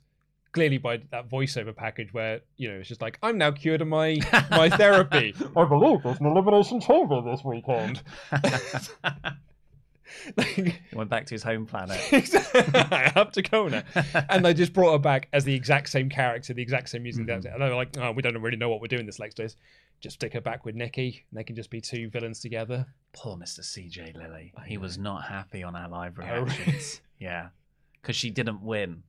S2: Clearly by that voiceover package where you know it's just like I'm now cured of my my therapy. I believe there's an elimination chamber this weekend.
S1: He went back to his home planet.
S2: I have to go now. And they just brought her back as the exact same character, the exact same music.
S1: Mm-hmm.
S2: And they were like, oh, we don't really know what we're doing this next days. Just stick her back with Nikki, and they can just be two villains together.
S1: Poor Mr. CJ Lilly. He was not happy on our live
S2: Oh,
S1: reactions. yeah, because she didn't win.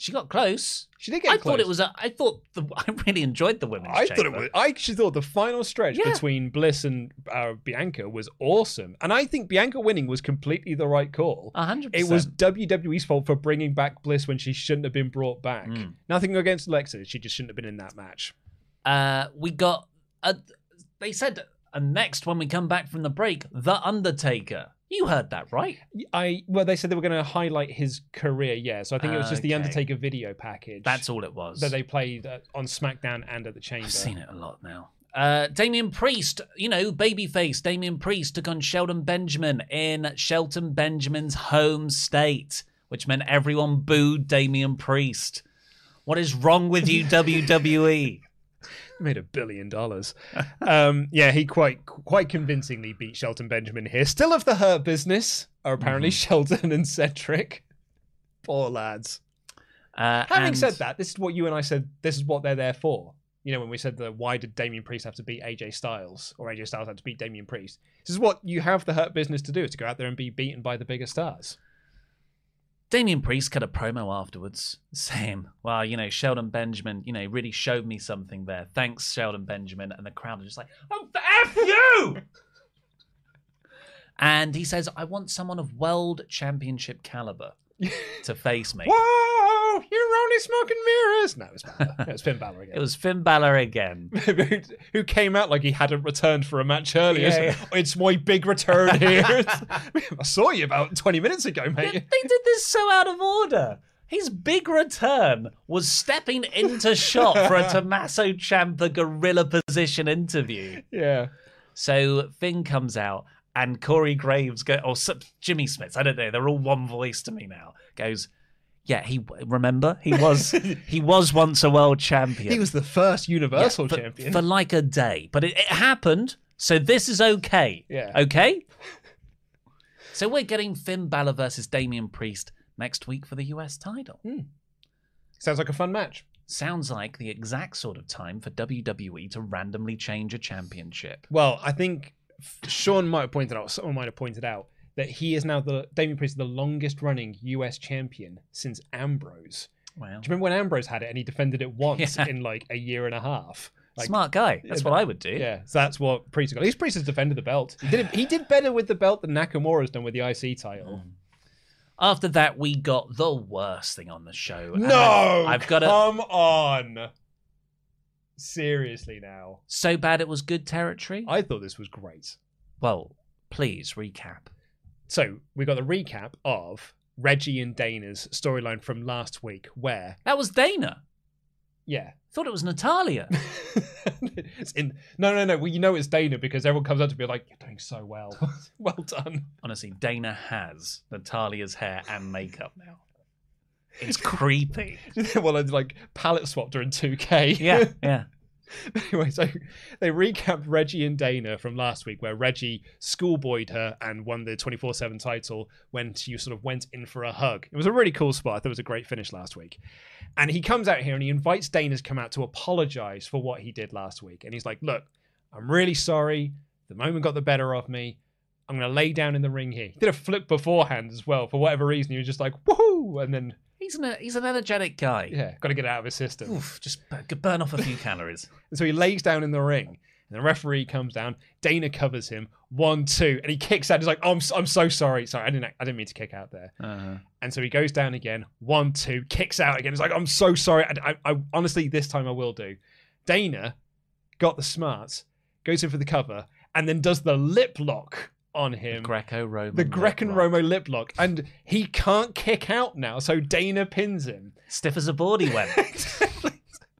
S1: She got close.
S2: She did get close.
S1: I thought it was. A, I thought the. I really enjoyed the women's.
S2: I thought it was. I actually thought the final stretch
S1: Yeah.
S2: between Bliss and uh, Bianca was awesome, and I think Bianca winning was completely the right call.
S1: Hundred
S2: It was. WWE's fault for bringing back Bliss when she shouldn't have been brought back.
S1: Mm.
S2: Nothing against Alexa, she just shouldn't have been in that match.
S1: Uh, we got. A, they said uh, next when we come back from the break, the Undertaker. You heard that right?
S2: I well, they said they were going to highlight his career. Yeah, so I think it was just the
S1: Okay.
S2: Undertaker video package.
S1: That's all it was.
S2: that they played uh, on SmackDown and at the Chamber.
S1: I've seen it a lot now. Uh, Damian Priest, you know, babyface. Damian Priest took on Shelton Benjamin in Shelton Benjamin's home state, which meant everyone booed Damian Priest. What is wrong with you, WWE?
S2: Made a billion dollars. um, yeah, he quite quite convincingly beat Shelton Benjamin here. Still of the Hurt Business are apparently
S1: Mm-hmm.
S2: Shelton and Cedric. Poor lads.
S1: Uh,
S2: Having
S1: and-
S2: said that, this is what you and I said. This is what they're there for. You know, when we said the why did Damian Priest have to beat AJ Styles or AJ Styles had to beat Damian Priest? This is what you have the Hurt Business to do: is to go out there and be beaten by the bigger stars.
S1: Damian Priest cut a promo afterwards saying, Well, you know, Shelton Benjamin, you know, really showed me something there. Thanks, Shelton Benjamin. And the crowd are just like, Oh, F you! and he says, I want someone of world championship caliber to face me.
S2: Whoa! You're only smoking mirrors. No, it was Balor. it was Finn Balor again.
S1: It was Finn Balor again.
S2: who came out like he hadn't returned for a match earlier.
S1: Yeah,
S2: So, it's my big return here. I saw you about 20 minutes ago, mate.
S1: They did this so out of order. His big return was stepping into shot for a Tommaso Ciampa gorilla position interview.
S2: Yeah.
S1: So Finn comes out and Corey Graves go or Jimmy Smith. I don't know. They're all one voice to me now. Goes, yeah. He remember he was he was once a world champion.
S2: He was the first Universal
S1: for,
S2: champion.
S1: for like a day, but it, it happened. So this is okay.
S2: Yeah.
S1: Okay. So we're getting Finn Balor versus Damian Priest next week for the US title. Hmm.
S2: Sounds like a fun match.
S1: Sounds like the exact sort of time for WWE to randomly change a championship.
S2: Well, I think Sean might have pointed out, someone might have pointed out, that he is now the, Damian Priest, is the longest running US champion since Ambrose.
S1: Wow.
S2: Do you remember when Ambrose had it and he defended it once
S1: Yeah.
S2: in like a year and a half? Like,
S1: Smart guy. That's what I would do.
S2: Yeah, so that's what Priest got. At least Priest has defended the belt. He did, he did better with the belt than Nakamura's done with the IC title. Hmm.
S1: After that, we got the worst thing on the show.
S2: No,
S1: I- I've got to.
S2: come on. Seriously now.
S1: So bad it was good territory.
S2: I thought this was great.
S1: Well, please recap.
S2: So we got the recap of Reggie and Dana's storyline from last week, where
S1: That was Dana.
S2: yeah,
S1: Thought it was Natalya.
S2: it's in no no no. Well, you know it's Dana because everyone comes up to be like, "You're doing so well, well done."
S1: Honestly, Dana has Natalya's hair and makeup now. It's creepy.
S2: well, it's like palette swapped her in 2K.
S1: Yeah, yeah.
S2: anyway, so they recapped Reggie and Dana from last week, where Reggie schoolboyed her and won the 24 7 title when you sort of went in for a hug. It was a really cool spot. I thought it was a great finish last week. And he comes out here and he invites Dana to come out to apologize for what he did last week. And he's like, Look, I'm really sorry. The moment got the better of me. I'm going to lay down in the ring here. He did a flip beforehand as well. For whatever reason, he was just like, woohoo! And then,
S1: He's an he's an energetic guy.
S2: yeah, got to get it out of his system.
S1: Oof, just b- burn off a few calories.
S2: And so he lays down in the ring, and the referee comes down. Dana covers him, one, two, and he kicks out. He's like, oh, "I'm, s- I'm so sorry, sorry, I didn't, I didn't mean to kick out there."
S1: Uh-huh.
S2: And so he goes down again, one, two, kicks out again. He's like, "I'm so sorry. I, I, I honestly, this time I will do." Dana got the smarts, goes in for the cover, and then does the lip lock on him.
S1: Greco-Roman.
S2: the
S1: lip
S2: Grec and
S1: lock.
S2: Romo lip lock, and he can't kick out now. So Dana pins him.
S1: Stiff as a board he went.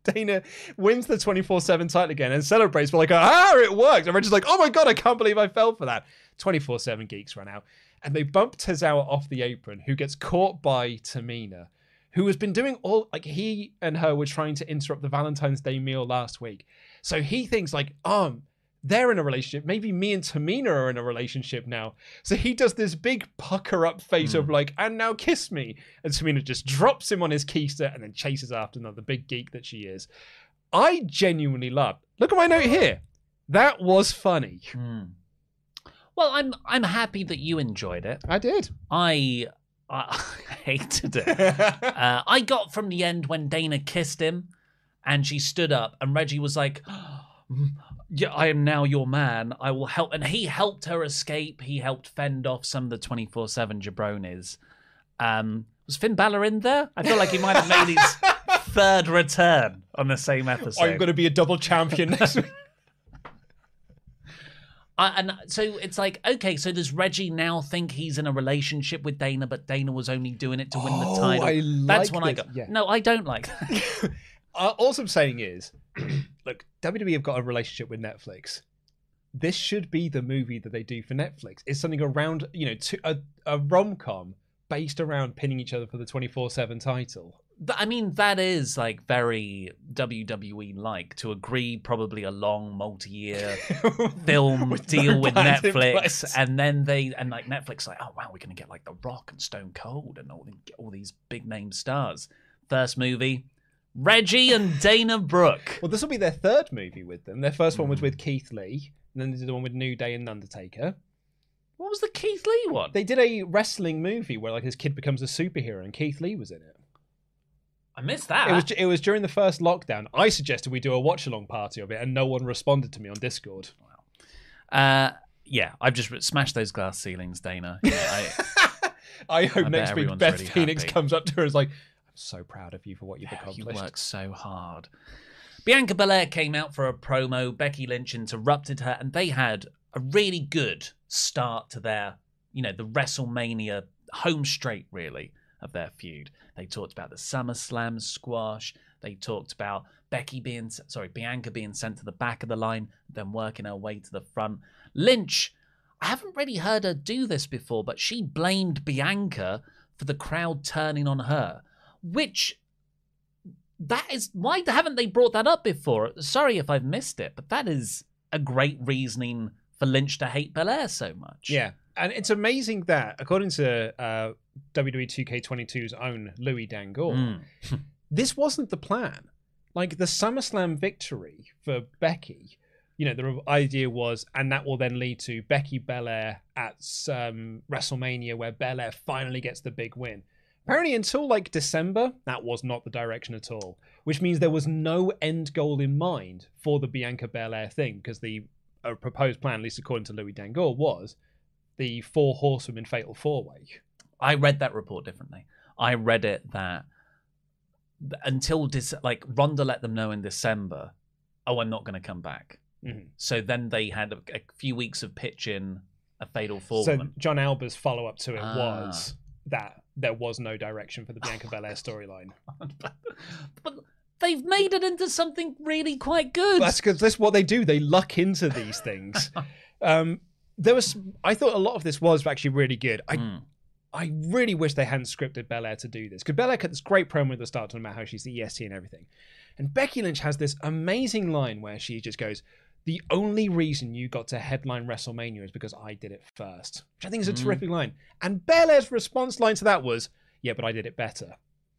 S2: Dana wins the 24 7 title again and celebrates. We're like, ah, it worked. And Reggie's like, oh my God, I can't believe I fell for that. 24 7 geeks run out. And they bump Tozawa off the apron, who gets caught by Tamina, who has been doing all, like, he and her were trying to interrupt the Valentine's Day meal last week. So he thinks, like, um, they're in a relationship. Maybe me and Tamina are in a relationship now. So he does this big pucker up face of hmm. like, and now kiss me. And Tamina just drops him on his keister and then chases after another big geek that she is. I genuinely loved. Look at my note here. That was funny. Hmm.
S1: Well, I'm I'm happy that you enjoyed it.
S2: I did.
S1: I I hated it. uh, I got from the end when Dana kissed him, and she stood up, and Reggie was like, mm, "Yeah, I am now your man. I will help." And he helped her escape. He helped fend off some of the twenty four seven jabronis. Um, was Finn Balor in there? I feel like he might have made his third return on the same episode.
S2: I'm going to be a double champion next week.
S1: I, and so it's like, okay, so does Reggie now think he's in a relationship with Dana, but Dana was only doing it to win the
S2: Oh,
S1: title?
S2: I
S1: That's
S2: like
S1: when I
S2: this.
S1: go,
S2: Yeah.
S1: no, I don't like that.
S2: Uh, all I'm saying is, WWE have got a relationship with Netflix. This should be the movie that they do for Netflix. It's something around, you know, to, a, a rom com based around pinning each other for the 24 7 title.
S1: I mean, that is like very WWE like to agree probably a long multi year film
S2: With
S1: deal
S2: no
S1: with Netflix, and then they and like Netflix like, oh wow, we're gonna get like The Rock and Stone Cold and all all these big name stars. First movie, Reggie and Dana Brooke.
S2: Well, this will be their third movie with them. Their first one was with Keith Lee, and then they did the one with New Day and Undertaker.
S1: What was the Keith Lee one?
S2: They did a wrestling movie where like his kid becomes a superhero, and Keith Lee was in it.
S1: I missed that.
S2: It was it was during the first lockdown. I suggested we do a watch along party of it, and no one responded to me on Discord.
S1: Uh, yeah, I've just re- smashed those glass ceilings, Dana. Yeah, I,
S2: I hope
S1: bet
S2: next week
S1: everyone's
S2: Beth
S1: really
S2: Phoenix
S1: happy.
S2: comes up to her and is like, "I'm so proud of you for what you've accomplished.
S1: you
S2: accomplished."
S1: work so hard. Bianca Belair came out for a promo. Becky Lynch interrupted her, and they had a really good start to their, you know, the WrestleMania home straight, really, of their feud. They talked about the SummerSlam squash. They talked about Becky being, sorry, Bianca being sent to the back of the line, then working her way to the front. Lynch, I haven't really heard her do this before, but she blamed Bianca for the crowd turning on her, which that is why haven't they brought that up before? Sorry if I've missed it, but that is a great reasoning for Lynch to hate Belair so much.
S2: Yeah, and it's amazing that according to uh, WWE 2K22's own Louis Dangoor,
S1: Mm.
S2: this wasn't the plan. Like the SummerSlam victory for Becky, you know, the idea was, and that will then lead to Becky Belair at um, WrestleMania, where Belair finally gets the big win. Apparently, until like December, that was not the direction at all, which means there was no end goal in mind for the Bianca Belair thing, because the uh, proposed plan, at least according to Louis Dangoor, was the four horsewomen fatal four way.
S1: I read that report differently. I read it that until Dece- like Ronda let them know in December, oh, I'm not going to come back.
S2: Mhm.
S1: So then they had a, a few weeks of pitching a fatal four
S2: So. Jon Alba's follow up to it
S1: Ah.
S2: was that there was no direction for the Bianca Belair storyline.
S1: but they've made it into something really quite good.
S2: That's because that's what they do. They luck into these things. um, there was, I thought a lot of this was actually really good. I,
S1: Hmm.
S2: I really wish they hadn't scripted Belair to do this because Belair cut this great promo at the start talking about how she's the EST and everything, and Becky Lynch has this amazing line where she just goes. The only reason you got to headline WrestleMania is because I did it first, which I think is a
S1: Mm.
S2: terrific line. And Belair's response line to that was, "Yeah, but I did it better."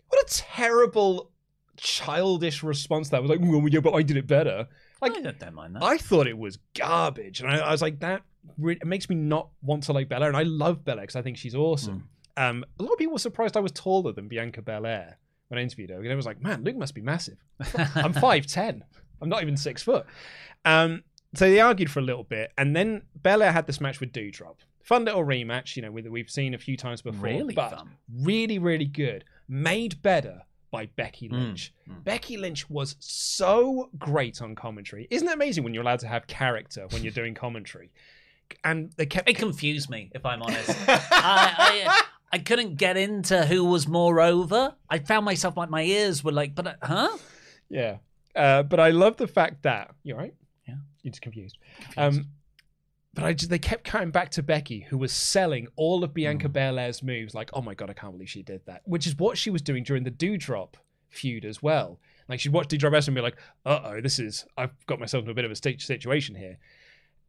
S2: What a terrible, childish response that was like, "Well, yeah, but I did it better." Like,
S1: I don't mind that.
S2: I thought it was garbage, and I, I was like, that re- it makes me not want to like Belair, and I love Belair because I think she's awesome. Um, a lot of people were surprised I was taller than Bianca Belair when I interviewed her, and I was like, man, Luke must be massive. I'm five ten. I'm not even six foot. Um, so they argued for a little bit, and then Belair had this match with Doudrop. Fun little rematch, you know, with, we've seen a few times before.
S1: Really
S2: but
S1: fun.
S2: really, really good. Made better by Becky
S1: Mm,
S2: Lynch. Becky Lynch was so great on commentary. Isn't it amazing when you're allowed to have character when you're doing commentary? And they kept
S1: It confused me, if I'm honest. I, I I couldn't get into who was more over. I found myself like my ears were like, but uh, huh?
S2: Yeah. Uh, but I love the fact that you're right.
S1: Yeah.
S2: You're just confused. Um, but I just they kept coming back to Becky, who was selling all of Bianca
S1: Mm.
S2: Belair's moves. Like, oh my god, I can't believe she did that. Which is what she was doing during the Doudrop feud as well. Like she'd watch Doudrop wrestle and be like, uh oh, this is I've got myself in a bit of a state situation here.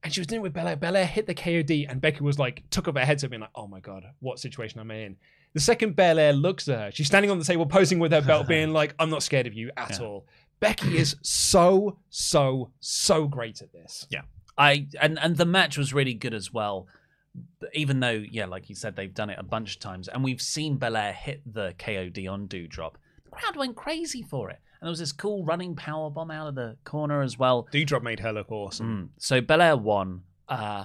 S2: And she was doing it with Belair. Belair hit the KOD, and Becky was like, took off her headset, being like, oh my god, what situation am I in? The second Belair looks at her, she's standing on the table posing with her belt, being like, I'm not scared of you at
S1: Yeah.
S2: all. Becky is so, so, so great at this.
S1: Yeah. I and and the match was really good as well. Even though, yeah, like you said, they've done it a bunch of times, and we've seen Belair hit the KOD on Doudrop. The crowd went crazy for it, and there was this cool running power bomb out of the corner as well.
S2: Doudrop made her look awesome.
S1: Mm. So Belair won. Uh,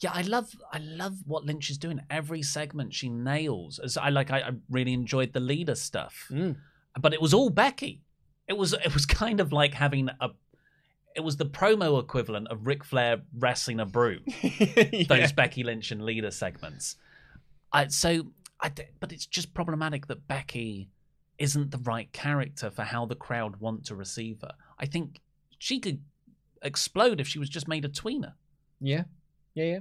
S1: yeah, I love I love what Lynch is doing. Every segment she nails. As I like, I, I really enjoyed the Lita stuff,
S2: Mm.
S1: but it was all Becky. It was it was kind of like having a. It was the promo equivalent of Ric Flair wrestling a broom. Those Becky Lynch and Lita segments. I, so, I, but it's just problematic that Becky isn't the right character for how the crowd want to receive her. I think she could explode if she was just made a tweener.
S2: Yeah, yeah, yeah.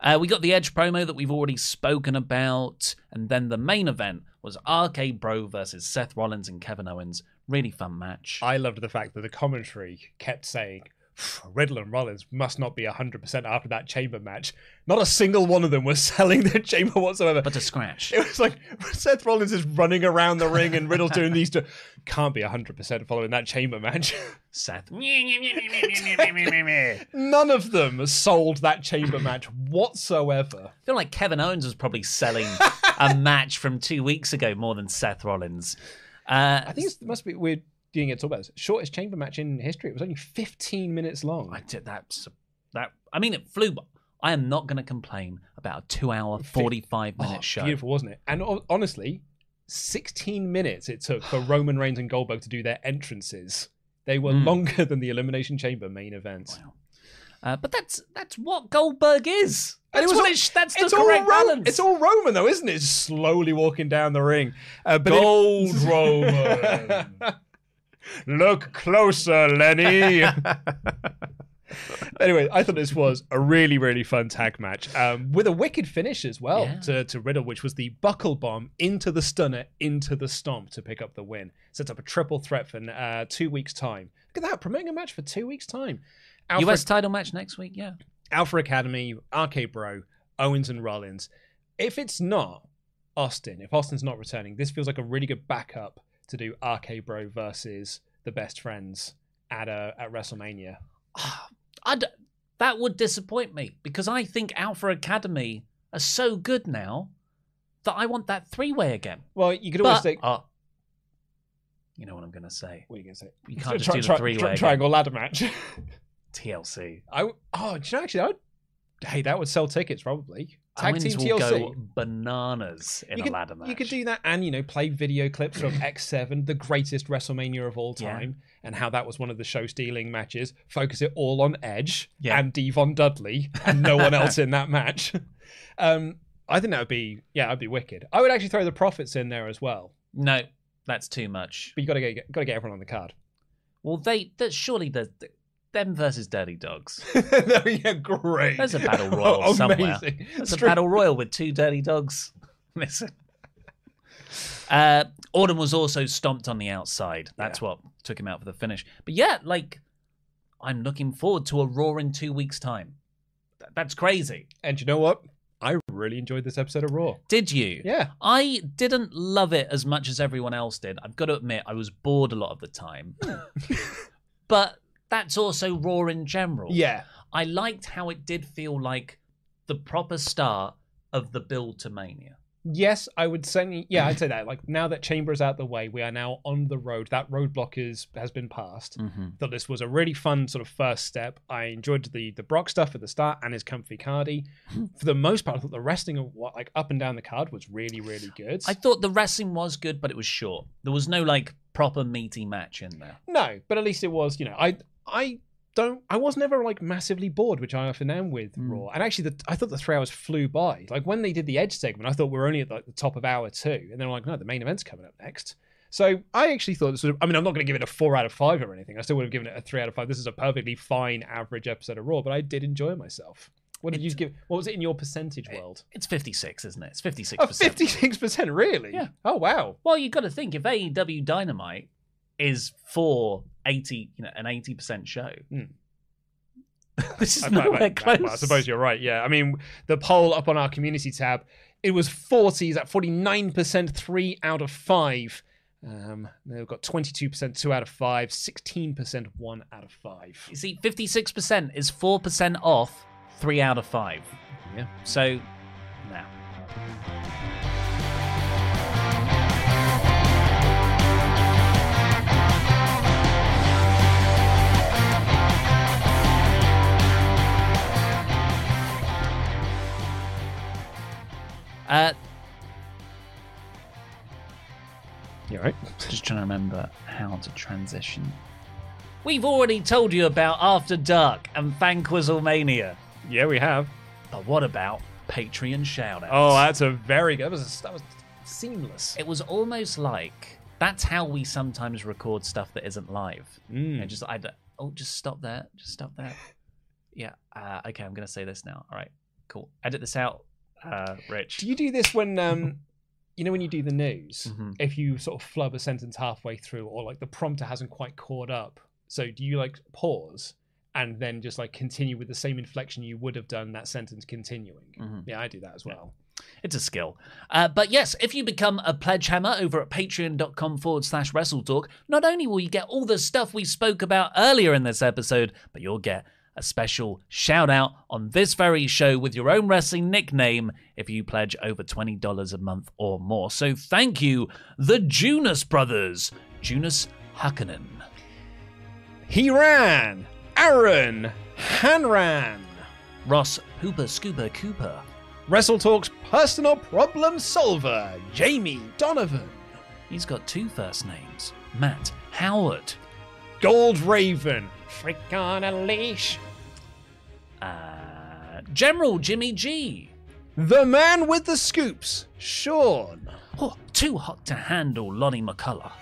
S1: Uh, we got the Edge promo that we've already spoken about, and then the main event was RK Bro versus Seth Rollins and Kevin Owens. Really fun match.
S2: I loved the fact that the commentary kept saying Riddle and Rollins must not be 100% after that chamber match. Not a single one of them was selling their chamber whatsoever.
S1: But a scratch.
S2: It was like Seth Rollins is running around the ring and Riddle's doing these two. Can't be 100% following that chamber match.
S1: Seth.
S2: None of them sold that chamber match whatsoever.
S1: I feel like Kevin Owens was probably selling a match from two weeks ago more than Seth Rollins. Uh,
S2: I think it must be we're doing it talk about this. Shortest chamber match in history. It was only 15 minutes long.
S1: I did that. That I mean, it flew. by. I am not going to complain about a two-hour, forty-five minute
S2: Oh,
S1: show.
S2: Beautiful, wasn't it? And honestly, 16 minutes it took for Roman Reigns and Goldberg to do their entrances. They were
S1: Mm.
S2: longer than the Elimination Chamber main event.
S1: Uh, but that's that's what Goldberg is.
S2: And it was all-
S1: it's, that's the
S2: all
S1: correct
S2: Ro-
S1: balance.
S2: It's all Roman, though, isn't it? Slowly walking down the ring. Uh, but it-
S1: Gold Roman.
S2: Look closer, Lenny. anyway, I thought this was a really, really fun tag match um, with a wicked finish as well
S1: Yeah.
S2: to, to Riddle, which was the buckle bomb into the stunner, into the stomp to pick up the win. Sets up a triple threat for uh, two weeks' time. Look at that, promoting a match for two weeks' time. Alpha,
S1: US title match next week. Yeah.
S2: Alpha Academy, RK Bro, Owens and Rollins. If it's not Austin, if Austin's not returning, this feels like a really good backup to do RK Bro versus the best friends at uh, at WrestleMania.
S1: I'd, that would disappoint me because I think Alpha Academy are so good now that I want that three-way again.
S2: Well, you could always
S1: But-
S2: say,
S1: oh, uh, you know what I'm going to say.
S2: what are you going to say?
S1: You can't just
S2: Tri-
S1: do the three-way
S2: tri- triangle ladder match.
S1: TLC.
S2: I w- oh, do you know actually? I would, hey, that would sell tickets probably. Tag
S1: Owens
S2: team
S1: will
S2: TLC.
S1: go bananas in
S2: you
S1: a
S2: could,
S1: ladder match.
S2: You could do that and, you know, play video clips from X7, the greatest WrestleMania of all
S1: Yeah.
S2: time, and how that was one of the show stealing matches. Focus it all on Edge
S1: Yeah.
S2: and Devon Dudley and no one else in that match. Um, I think that would be, yeah, that'd be wicked. I would actually throw the Profits in there as well,
S1: No, that's too much.
S2: but you got to get got to get everyone on the card.
S1: Well, they that surely the, the them versus Dirty Dogs.
S2: Oh, yeah, great.
S1: There's a battle royal
S2: Oh,
S1: somewhere. There's a battle royal with two Dirty Dogs. Listen. Uh, Autumn was also stomped on the outside. That's what took him out for the finish. But yeah, like I'm looking forward to a Raw in two weeks' time. Th- That's crazy.
S2: And you know what? I really enjoyed this episode of Raw.
S1: Did you?
S2: Yeah.
S1: I didn't love it as much as everyone else did. I've got to admit, I was bored a lot of the time. but that's also Raw in general.
S2: Yeah.
S1: I liked how it did feel like the proper start of the build to Mania.
S2: Yes, I would say. Yeah, I'd say that. Like now that Chamber's out the way, we are now on the road. That roadblock is has been passed.
S1: Mm-hmm.
S2: Thought this was a really fun sort of first step. I enjoyed the the Brock stuff at the start and his comfy cardi. For the most part, I thought the wrestling of what like up and down the card was really really good.
S1: I thought the wrestling was good, but it was short. There was no like proper meaty match in there.
S2: No, but at least it was. You know, I I don't. I was never like massively bored, which I often am with
S1: Mm.
S2: Raw. And actually, the, I thought the three hours flew by. Like when they did the Edge segment, I thought we were only at like the top of hour two, and then I'm like, no, the main event's coming up next. So I actually thought this was. I mean, I'm not going to give it a four out of five or anything. I still would have given it a three out of five. This is a perfectly fine average episode of Raw, but I did enjoy myself. What did you give? What was it in your percentage world?
S1: It's 56, isn't it? It's 56%.
S2: Oh, 56%, really?
S1: Yeah.
S2: Oh, wow.
S1: Well, you've got to think if AEW Dynamite is for 80, you know, an 80% show. this is
S2: I-
S1: nowhere close.
S2: well, I suppose you're right. Yeah. I mean, the poll up on our community tab, it was 40s at 49%, three out of five. Um, they've got 22%, two out of five, 16%, one out of five.
S1: You see, 56% is 4% off three out of five.
S2: Yeah.
S1: So, now. Uh,
S2: you right?
S1: Just trying to remember how to transition. We've already told you about After Dark and Fanquizzlemania.
S2: Yeah, we have.
S1: But what about Patreon shoutouts?
S2: Oh, that's a very good. That was, that was seamless.
S1: It was almost like that's how we sometimes record stuff that isn't live.
S2: Mm.
S1: And just I oh, just stop there, just stop there. Yeah. Uh, okay, I'm gonna say this now. All right, cool. Edit this out, uh, Rich.
S2: Do you do this when um you know when you do the news,
S1: Mhm.
S2: if you sort of flub a sentence halfway through or like the prompter hasn't quite caught up. So do you like pause and then just like continue with the same inflection you would have done that sentence continuing?
S1: Mhm.
S2: Yeah, I do that as well.
S1: It's a skill. Uh, but yes, if you become a pledge hammer over at patreon.com forward slash wrestletalk, not only will you get all the stuff we spoke about earlier in this episode, but you'll get a special shout out on this very show with your own wrestling nickname if you pledge over $20 a month or more. So thank you, the Junus brothers, Junus Hakkanen.
S2: He ran, Aaron, Hanran,
S1: Ross Hooper Scooper Cooper,
S2: Wrestle Talk's personal problem solver, Jamie Donovan,
S1: He's got two first names Matt Howard.
S2: Gold Raven, Frick on a leash,
S1: Uh, General Jimmy G.
S2: the man with the scoops, Sean,
S1: Oh, too hot to handle, Lonnie McCullough.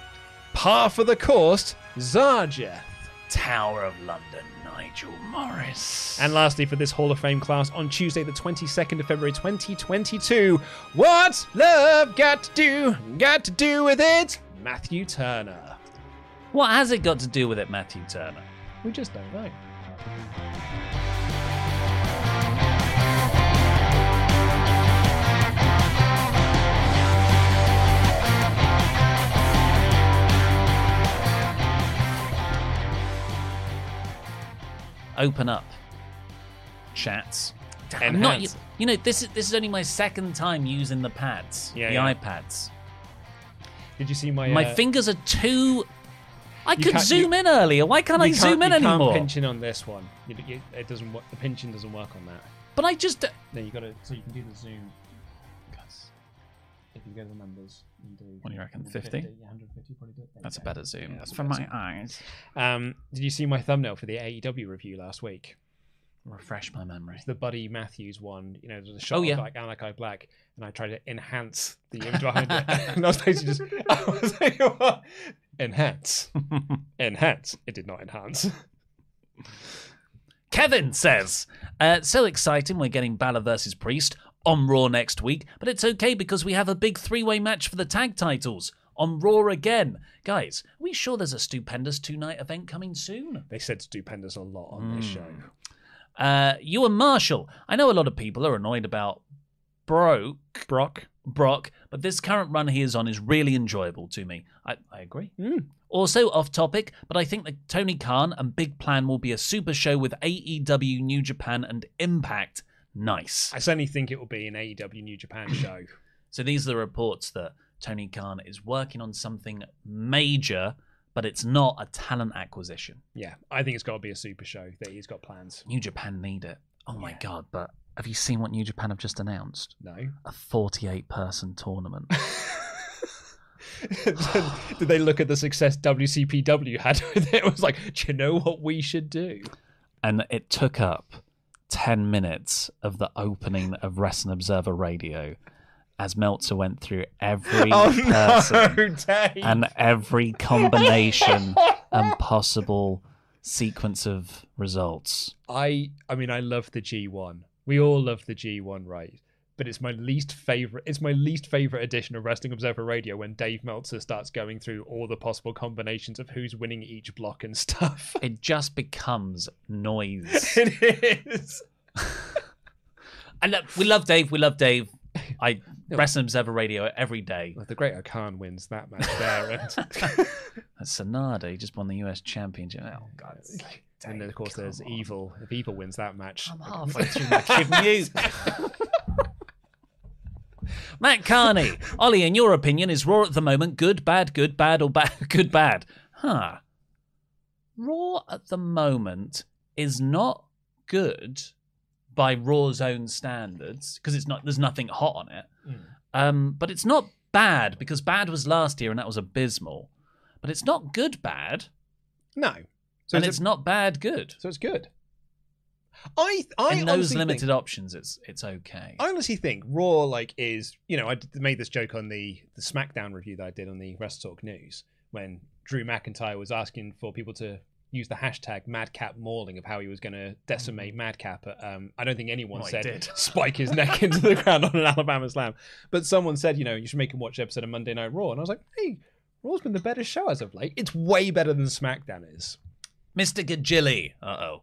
S2: par for the course, Zarjeth.
S1: Tower of London, Nigel Morris.
S2: And lastly, for this Hall of Fame class on Tuesday, the 22nd of February 2022, what's love got to do? Got to do with it? Matthew Turner.
S1: what has it got to do with it, Matthew Turner?
S2: We just don't know.
S1: Open up. Chats. I'm not, you, you know, this is this is only my second time using the pads,
S2: Yeah,
S1: the
S2: yeah.
S1: iPads.
S2: Did you see my?
S1: My
S2: uh,
S1: fingers are too. I could zoom
S2: you-
S1: in earlier. Why can't I
S2: you
S1: zoom in
S2: you can't
S1: anymore?
S2: pinch in on this one. It doesn't. The pinching doesn't work on that.
S1: But I just.
S2: No, you got to. So you can do the zoom. If you go to the numbers, you do.
S1: What do you reckon,
S2: 150?
S1: 50?
S2: Yeah, 150 probably do it. There
S1: That's a
S2: go.
S1: better zoom.
S2: Yeah,
S1: That's
S2: a
S1: for
S2: better
S1: my
S2: zoom.
S1: eyes.
S2: Um, did you see my thumbnail for the AEW review last week?
S1: Refresh my memory.
S2: It's the Buddy Matthews one. You know, there's a shot
S1: Oh, yeah.
S2: of like Malakai Black, and I tried to enhance the image behind it. and I was basically just, I was like, what? enhance, enhance. It did not enhance.
S1: Kevin says, uh, so exciting. We're getting Balor versus Priest on Raw next week, but it's okay because we have a big three way match for the tag titles on Raw again. Guys, are we sure there's a stupendous two night event coming soon?
S2: They said stupendous a lot on this
S1: Hmm.
S2: show.
S1: Uh, you and Marshall. I know a lot of people are annoyed about Broke
S2: Brock.
S1: Brock, but this current run he is on is really enjoyable to me. I, I agree.
S2: Hmm.
S1: Also off topic, but I think that Tony Khan and Big Plan will be a super show with AEW, New Japan, and Impact. Nice.
S2: I certainly think it will be an AEW New Japan show.
S1: So these are the reports that Tony Khan is working on something major, but it's not a talent acquisition.
S2: Yeah, I think it's got to be a super show that he's got plans.
S1: New Japan need it. Oh my god! But have you seen what New Japan have just announced?
S2: No.
S1: A 48 person tournament.
S2: Did they look at the success WCPW had with it? It was like, do you know what we should do?
S1: and it took up 10 minutes of the opening of Wrestling Observer Radio. as Meltzer went through every
S2: Oh,
S1: person
S2: no,
S1: and every combination and possible sequence of results.
S2: I I mean I love the G1. We all love the G1, right? But it's my least favorite. It's my least favorite edition of Wrestling Observer Radio when Dave Meltzer starts going through all the possible combinations of who's winning each block and stuff.
S1: It just becomes noise.
S2: it is.
S1: And look, we love Dave. We love Dave. I Wrestling Observer Radio every day.
S2: Well, the Great-O-Khan wins that match there, and
S1: Sanada he just won the US Championship. Oh God!
S2: and then of course there's Evil. If Evil wins that match,
S1: I'm halfway through my kid. Matt Carney, Ollie, in your opinion, is Raw at the moment good, bad, good, bad, or bad, good, bad? Huh. Raw at the moment is not good by Raw's own standards because it's not. There's nothing hot on it. Um, but it's not bad because bad was last year and that was abysmal. But it's not good bad.
S2: No.
S1: So and it's
S2: it-
S1: not bad good.
S2: So it's good. I I
S1: In those limited
S2: think,
S1: options, it's it's okay.
S2: I honestly think Raw like is you know I made this joke on the the SmackDown review that I did on the Wrestle Talk News when Drew McIntyre was asking for people to use the hashtag Madcap Mauling of how he was going to decimate Madcap. But, um, I don't think anyone
S1: Well,
S2: said spike his neck into the ground on an Alabama Slam, but someone said you know you should make him watch the episode of Monday Night Raw, and I was like, hey, Raw's been the better show as of late. It's way better than SmackDown is.
S1: Mr. Gajilli. Uh oh.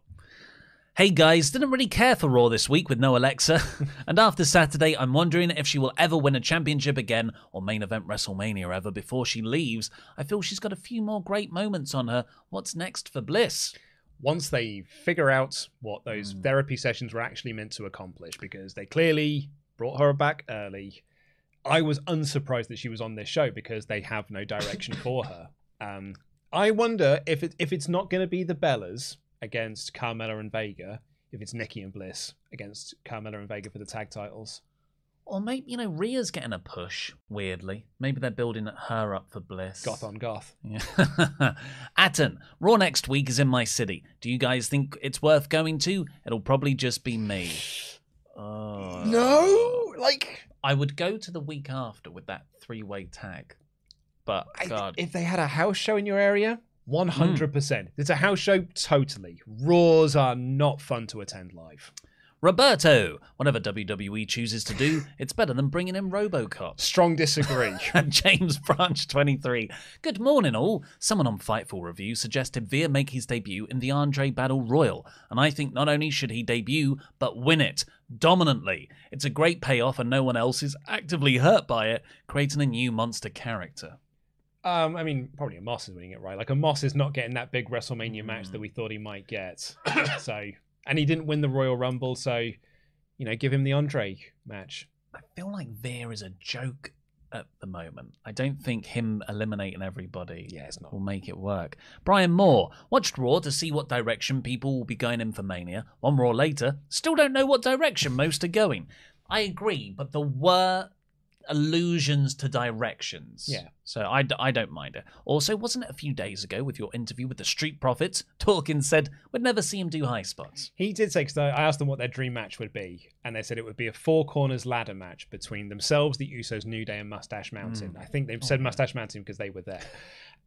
S1: Hey guys, didn't really care for Raw this week with no Alexa. and after Saturday, I'm wondering if she will ever win a championship again or main event WrestleMania ever before she leaves. I feel she's got a few more great moments on her. What's next for Bliss?
S2: once they figure out what those
S1: Hmm.
S2: therapy sessions were actually meant to accomplish, because they clearly brought her back early. I was unsurprised that she was on this show because they have no direction for her. Um, I wonder if it, if it's not going to be the Bellas against Carmella and Vega, if it's Nikki and Bliss against Carmella and Vega for the tag titles.
S1: Or maybe, you know, Rhea's getting a push, weirdly. Maybe they're building her up for Bliss.
S2: Goth on Goth.
S1: Yeah. Atten, Raw next week is in my city. Do you guys think it's worth going to? It'll probably just be me. Oh.
S2: No, like
S1: I would go to the week after with that three-way tag. But God,
S2: if they had a house show in your area, Hmm. one hundred percent. It's a house show, totally. Roars are not fun to attend live.
S1: Roberto, whatever WWE chooses to do, it's better than bringing in RoboCop.
S2: Strong disagree.
S1: and James Branch 23. Good morning, all. Someone on Fightful Review suggested Veer make his debut in the Andre Battle Royal, and I think not only should he debut, but win it dominantly. It's a great payoff, and no one else is actively hurt by it, creating a new monster character.
S2: Um, I mean, probably a Moss is winning it right. Like a Moss is not getting that big WrestleMania match that we thought he might get. so, and he didn't win the Royal Rumble, so you know, give him the Andre match.
S1: I feel like there is a joke at the moment. I don't think him eliminating everybody
S2: Yeah, it's not.
S1: will make it work. Brian Moore watched Raw to see what direction people will be going in for Mania. One Raw later, still don't know what direction most are going. I agree, but there were allusions to directions.
S2: Yeah.
S1: So I, d- I don't mind it. Also, wasn't it a few days ago with your interview with the Street Profits? Dawkins said we'd never see him do high spots.
S2: He did say because I asked them what their dream match would be, and they said it would be a four corners ladder match between themselves, the Usos, New Day, and Mustache Mountain. Hmm. I think they said oh. Mustache Mountain because they were there.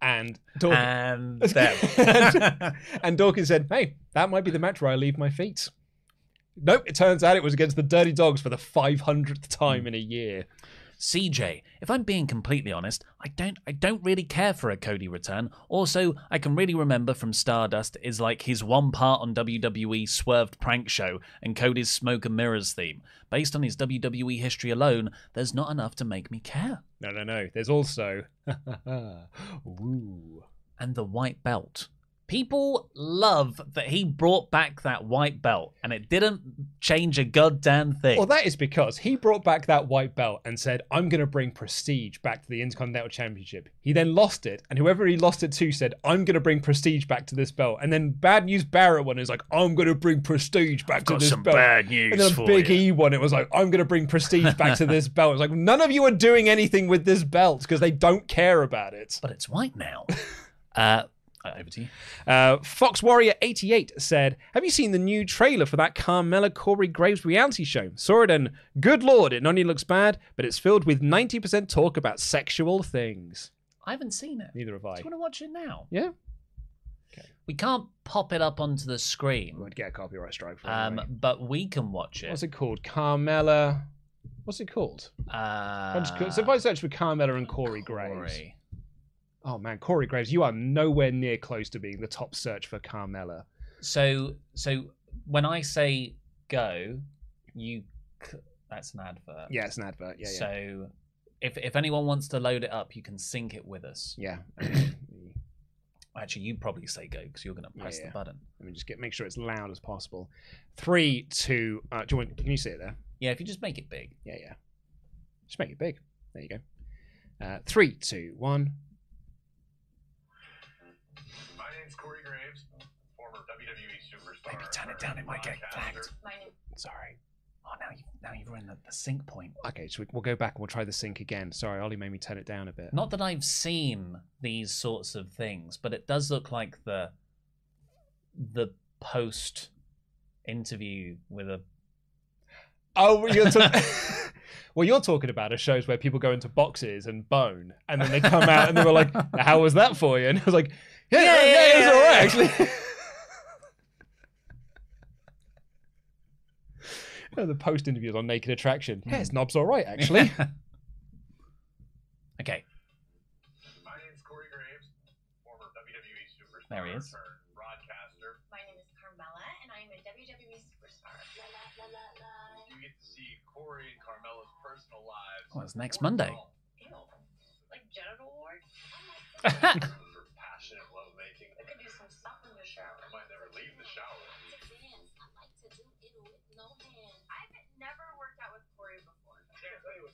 S2: And Dawkins,
S1: And them.
S2: and Dawkins said, "Hey, that might be the match where I leave my feet." Nope. It turns out it was against the Dirty Dogs for the 500th time hmm. in a year.
S1: CJ, if I'm being completely honest, I don't I don't really care for a Cody return. Also, I can really remember from Stardust is like his one part on WWE Swerved Prank Show and Cody's Smoke and Mirrors theme. Based on his WWE history alone, there's not enough to make me care.
S2: No, no, no. There's also,
S1: And the white belt. People love that he brought back that white belt and it didn't change a goddamn thing.
S2: Well, that is because he brought back that white belt and said, I'm going to bring prestige back to the Intercontinental Championship. He then lost it, and whoever he lost it to said, I'm going to bring prestige back to this belt. And then Bad News Barrett one is like, I'm going to bring prestige back to
S1: got
S2: this
S1: some
S2: belt.
S1: bad news
S2: and then
S1: for
S2: Big
S1: you.
S2: E one, it was like, I'm going to bring prestige back to this belt. It's like, none of you are doing anything with this belt because they don't care about it.
S1: but it's white now. Uh, over to you.
S2: Uh, Fox Warrior 88 said, Have you seen the new trailer for that Carmella Corey Graves reality show? Saw it and good lord, it not only looks bad, but it's filled with 90% talk about sexual things.
S1: I haven't seen it.
S2: Neither have I.
S1: Do you want to watch it now?
S2: Yeah.
S1: We can't pop it up onto the screen.
S2: We would get a copyright strike for it.
S1: Um,
S2: anyway.
S1: but we can watch it.
S2: What's it called? Carmella. What's it called?
S1: Uh,
S2: just so if I search for Carmella and Corey Graves. Oh man, Corey Graves, you are nowhere near close to being the top search for Carmella.
S1: So, so when I say go, you c- that's an advert.
S2: Yeah, it's an advert. Yeah, yeah.
S1: So, if if anyone wants to load it up, you can sync it with us.
S2: Yeah.
S1: Actually, you'd probably say go because you're going to press
S2: Yeah.
S1: the button.
S2: Let me just get make sure it's loud as possible. Three, two. Uh, do you want? Can you see it there?
S1: Yeah, if you just make it big.
S2: Yeah, yeah. Just make it big. There you go. Uh, three, two, one.
S1: Maybe turn it down. It might get flagged.
S2: Sorry.
S1: Oh, now you now you've ruined the, the sync point.
S2: Okay, so we- we'll go back and we'll try the sync again. Sorry, Ollie made me turn it down a bit.
S1: Not that I've seen these sorts of things, but it does look like the the post interview with a
S2: Oh, you're talking. well, you're talking about are shows where people go into boxes and bone, and then they come out and they were like, "How was that for you?" And I was like, "Yeah, yeah, yeah, it was all right actually." You know, the post interviews on Naked Attraction. Hmm. Yeah, his knob's all right actually.
S1: okay.
S6: My name's Corey Graves, former WWE superstar.
S1: There he is.
S6: Broadcaster.
S7: My name is Carmella, and I am a WWE superstar. La, la, la, la, la.
S6: You get to see Corey and Carmella's personal lives.
S1: well, it's next Monday.
S7: Ew. Like genital ward?
S6: for passionate lovemaking.
S7: I could do some stuff in the shower.
S6: I might never leave the shower.
S7: I've never worked out with Corey before.
S6: Can't tell you what's going on between my legs.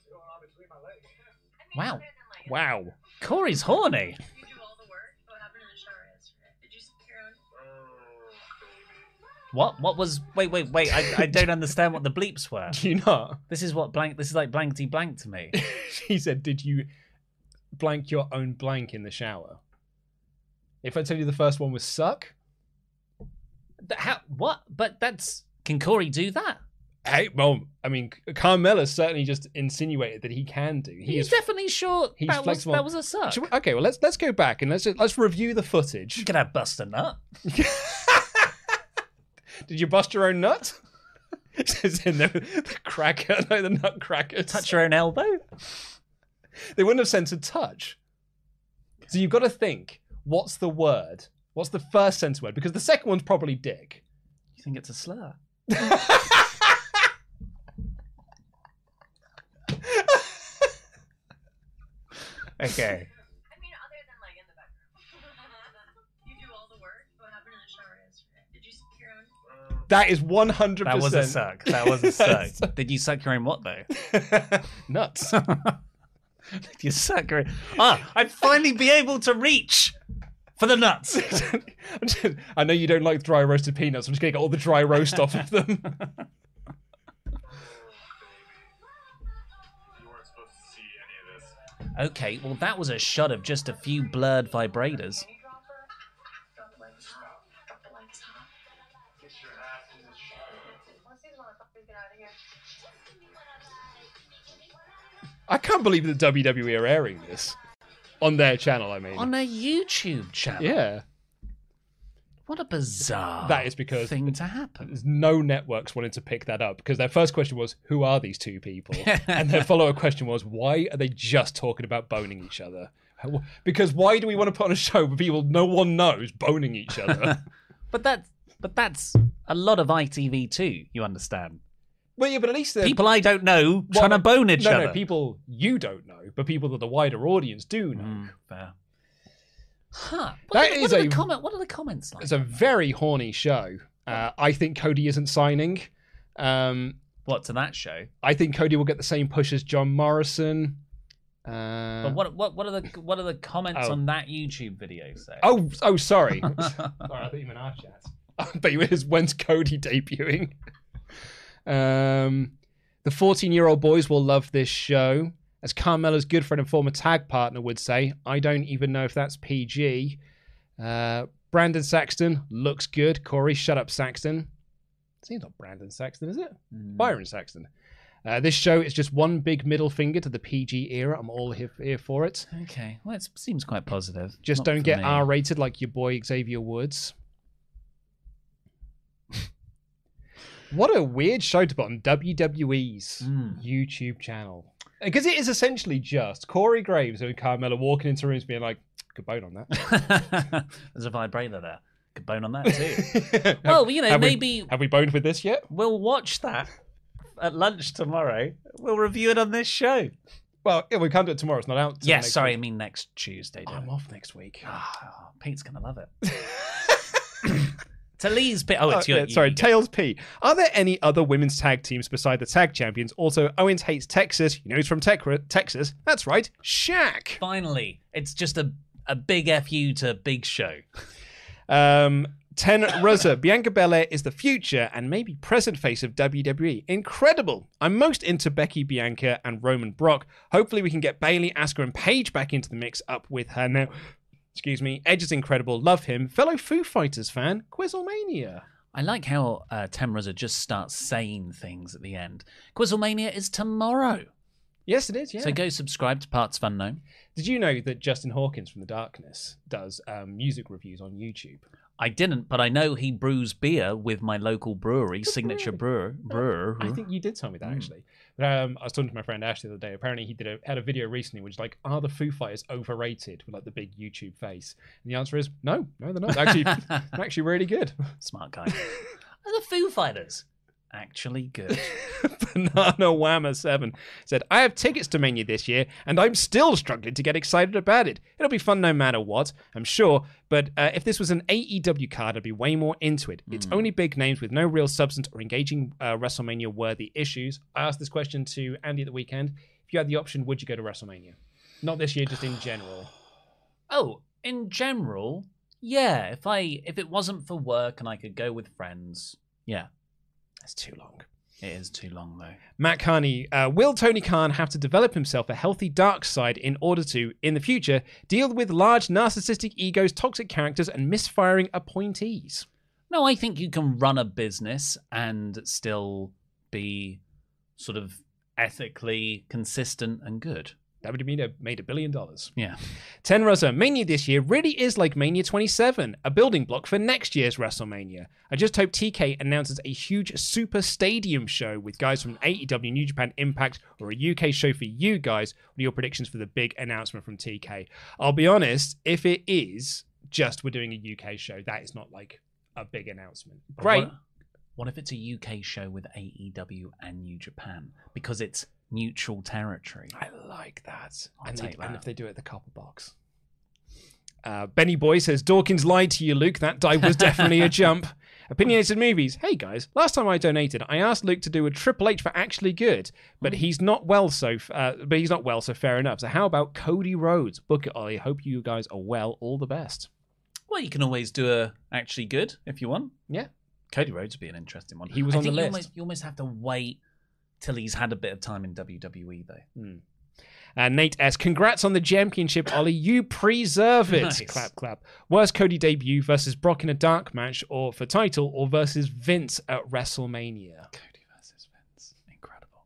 S1: Wow.
S2: wow.
S1: Corey's horny.
S7: You do all the work. What happened in the shower yesterday? Did you suck your own?
S1: Oh, what? What was? Wait, wait, wait. I, I don't understand what the bleeps were.
S2: Do you not?
S1: This is what blank. This is like blankety blank to me.
S2: he said, "Did you blank your own blank in the shower?" If I tell you the first one was suck,
S1: Th- How? What? But that's. Can Corey do that?
S2: Hey, well, I mean, Carmella certainly just insinuated that he can do. He
S1: He's
S2: is
S1: definitely sure
S2: he's
S1: that was that was a suck.
S2: We- okay, well let's let's go back and let's let's review the footage.
S1: You could have bust a nut.
S2: Did you bust your own nut? It says in the, the cracker, no, the nutcrackers.
S1: Touch your own elbow.
S2: They wouldn't have censored touch. So you've got to think, what's the word? What's the first censored word? Because the second one's probably dick.
S1: You think it's a slur? okay.
S7: I mean, other than like in the bedroom. you do all the work. What happened in the shower yesterday? Did you suck your own?
S2: That is 100%.
S1: That was a suck. That was a suck. Did you suck your own what though?
S2: Nuts.
S1: Did you suck your? Ah, I'd finally be able to reach for the nuts.
S2: I'm just- I know you don't like dry roasted peanuts. I'm just going to get all the dry roast off of them.
S6: You weren't supposed to see any of this.
S1: Okay, well that was a shot of just a few blurred vibrators.
S7: Drop the lights. Drop the lights.
S6: Get your ass in the shower.
S7: Let's see these motherfuckers get out of here.
S2: I can't believe that WWE are airing this on their channel. I mean,
S1: On a YouTube channel.
S2: yeah,
S1: What a bizarre
S2: that is because
S1: thing to happen.
S2: there's no networks wanted to pick that up because their first question was, "Who are these two people?" and their follow-up question was, "Why are they just talking about boning each other?" Because why do we want to put on a show where people no one knows boning each other?
S1: But that but that's a lot of ITV too, you understand.
S2: well, yeah, but at least
S1: People I don't know trying to bone each
S2: no,
S1: other.
S2: No, people you don't know, but people that the wider audience do know.
S1: Mm, fair. Huh. What
S2: That
S1: are, the-
S2: is
S1: what are
S2: a-
S1: the comment what are the comments like?
S2: It's a very horny show. Uh, I think Cody isn't signing. Um,
S1: What to that show?
S2: I think Cody will get the same push as John Morrison. Uh,
S1: But what what what are the what are the comments
S2: Oh.
S1: on that YouTube video say?
S2: Oh, oh, sorry. sorry, I thought you meant our chat. I bet you it is when's Cody debuting? Um, the 14 year old boys will love this show. As Carmella's good friend and former tag partner would say, I don't even know if that's PG. Uh, Brandon Saxton looks good. Corey, shut up, Saxton. Seems not Brandon Saxton, is it? Byron Saxton. Uh, this show is just one big middle finger to the PG era. I'm all here, here for it.
S1: Okay, well, it seems quite positive.
S2: Just
S1: Not
S2: don't get
S1: me.
S2: R rated like your boy Xavier Woods. what a weird show to put on WWE's
S1: Hmm.
S2: YouTube channel. Because it is essentially just Corey Graves and Carmella walking into rooms being like, good bone on that.
S1: There's a vibrator there. Could bone on that too. well, you know,
S2: Have we-
S1: maybe
S2: have we boned with this yet?
S1: we'll watch that at lunch tomorrow. We'll review it on this show.
S2: Well, yeah, we can't do it tomorrow. It's not out.
S1: Yes,
S2: next
S1: sorry,
S2: week.
S1: I mean next Tuesday.
S2: I'm off next week.
S1: Ah, Pete's gonna love it. Talise Pete. Oh, it's
S2: Oh,
S1: your.
S2: sorry,
S1: you-
S2: Tails P. Are there any other women's tag teams beside the tag champions? Also, Owens hates Texas. You know he's from Tec- Texas. That's right, Shaq.
S1: Finally, it's just a a big fu to Big Show.
S2: Um, Ten Rosa, Bianca Belair is the future and maybe present face of WWE. Incredible. I'm most into Becky, Bianca, and Roman Brock. Hopefully, we can get Bayley, Asuka, and Paige back into the mix up with her now. Excuse me. Edge is incredible. Love him. Fellow Foo Fighters fan, Quizzlemania.
S1: I like how uh, Temraza just starts saying things at the end. Quizzlemania is tomorrow.
S2: Yes, it is. Yeah.
S1: So go subscribe to Parts of Unknown.
S2: Did you know that Justin Hawkins from The Darkness does um, music reviews on YouTube?
S1: I didn't, but I know he brews beer with my local brewery, Signature Brewer. Brewer.
S2: I think you did tell me that actually. But um, I was talking to my friend Ash the other day. Apparently, he did a, had a video recently which is like, are the Foo Fighters overrated with like the big YouTube face? And the answer is no, no, they're not. They're actually, they're actually really good.
S1: Smart guy. Are the Foo Fighters actually good?
S2: Banana Whammer Seven said, "I have tickets to Mania this year, and I'm still struggling to get excited about it. It'll be fun no matter what, I'm sure. But uh, if this was an AEW card, I'd be way more into it. It's only big names with no real substance or engaging uh, WrestleMania worthy issues. I asked this question to Andy at the weekend. If you had the option, would you go to WrestleMania? Not this year, just in general.
S1: oh, in general, yeah. If I if it wasn't for work and I could go with friends, yeah.
S2: That's too long.
S1: It is too long though.
S2: Matt Carney, uh, will Tony Khan have to develop himself a healthy dark side in order to, in the future, deal with large narcissistic egos, toxic characters, and misfiring appointees?
S1: No, I think you can run a business and still be sort of ethically consistent and good.
S2: WWE made a billion dollars.
S1: Yeah.
S2: Tenrosa, Mania this year really is like Mania 27, a building block for next year's WrestleMania. I just hope TK announces a huge super stadium show with guys from AEW, New Japan Impact, or a UK show for you guys. What are your predictions for the big announcement from TK? I'll be honest, if it is just we're doing a UK show, that is not like a big announcement. Great.
S1: What if it's a UK show with AEW and New Japan because it's neutral territory?
S2: I like that.
S1: I'll
S2: and, they-
S1: take
S2: and if they do it at the copper box. Uh, Benny Boy says Dawkins lied to you, Luke. That dive was definitely a jump. Opinionated movies. Hey guys, last time I donated, I asked Luke to do a Triple H for actually good, but he's not well. So, uh, but he's not well. So fair enough. So how about Cody Rhodes? Book it, Ollie. Hope you guys are well. All the best.
S1: Well, you can always do a actually good if you want.
S2: Yeah.
S1: Cody Rhodes would be an interesting one.
S2: He was
S1: I
S2: on the
S1: think you
S2: list.
S1: Almost, you almost have to wait till he's had a bit of time in WWE, though.
S2: Uh, Nate S. Congrats on the championship, Ollie. You preserve it.
S1: Nice.
S2: Clap, clap. Worst Cody debut versus Brock in a dark match or for title or versus Vince at WrestleMania?
S1: Cody versus Vince. Incredible.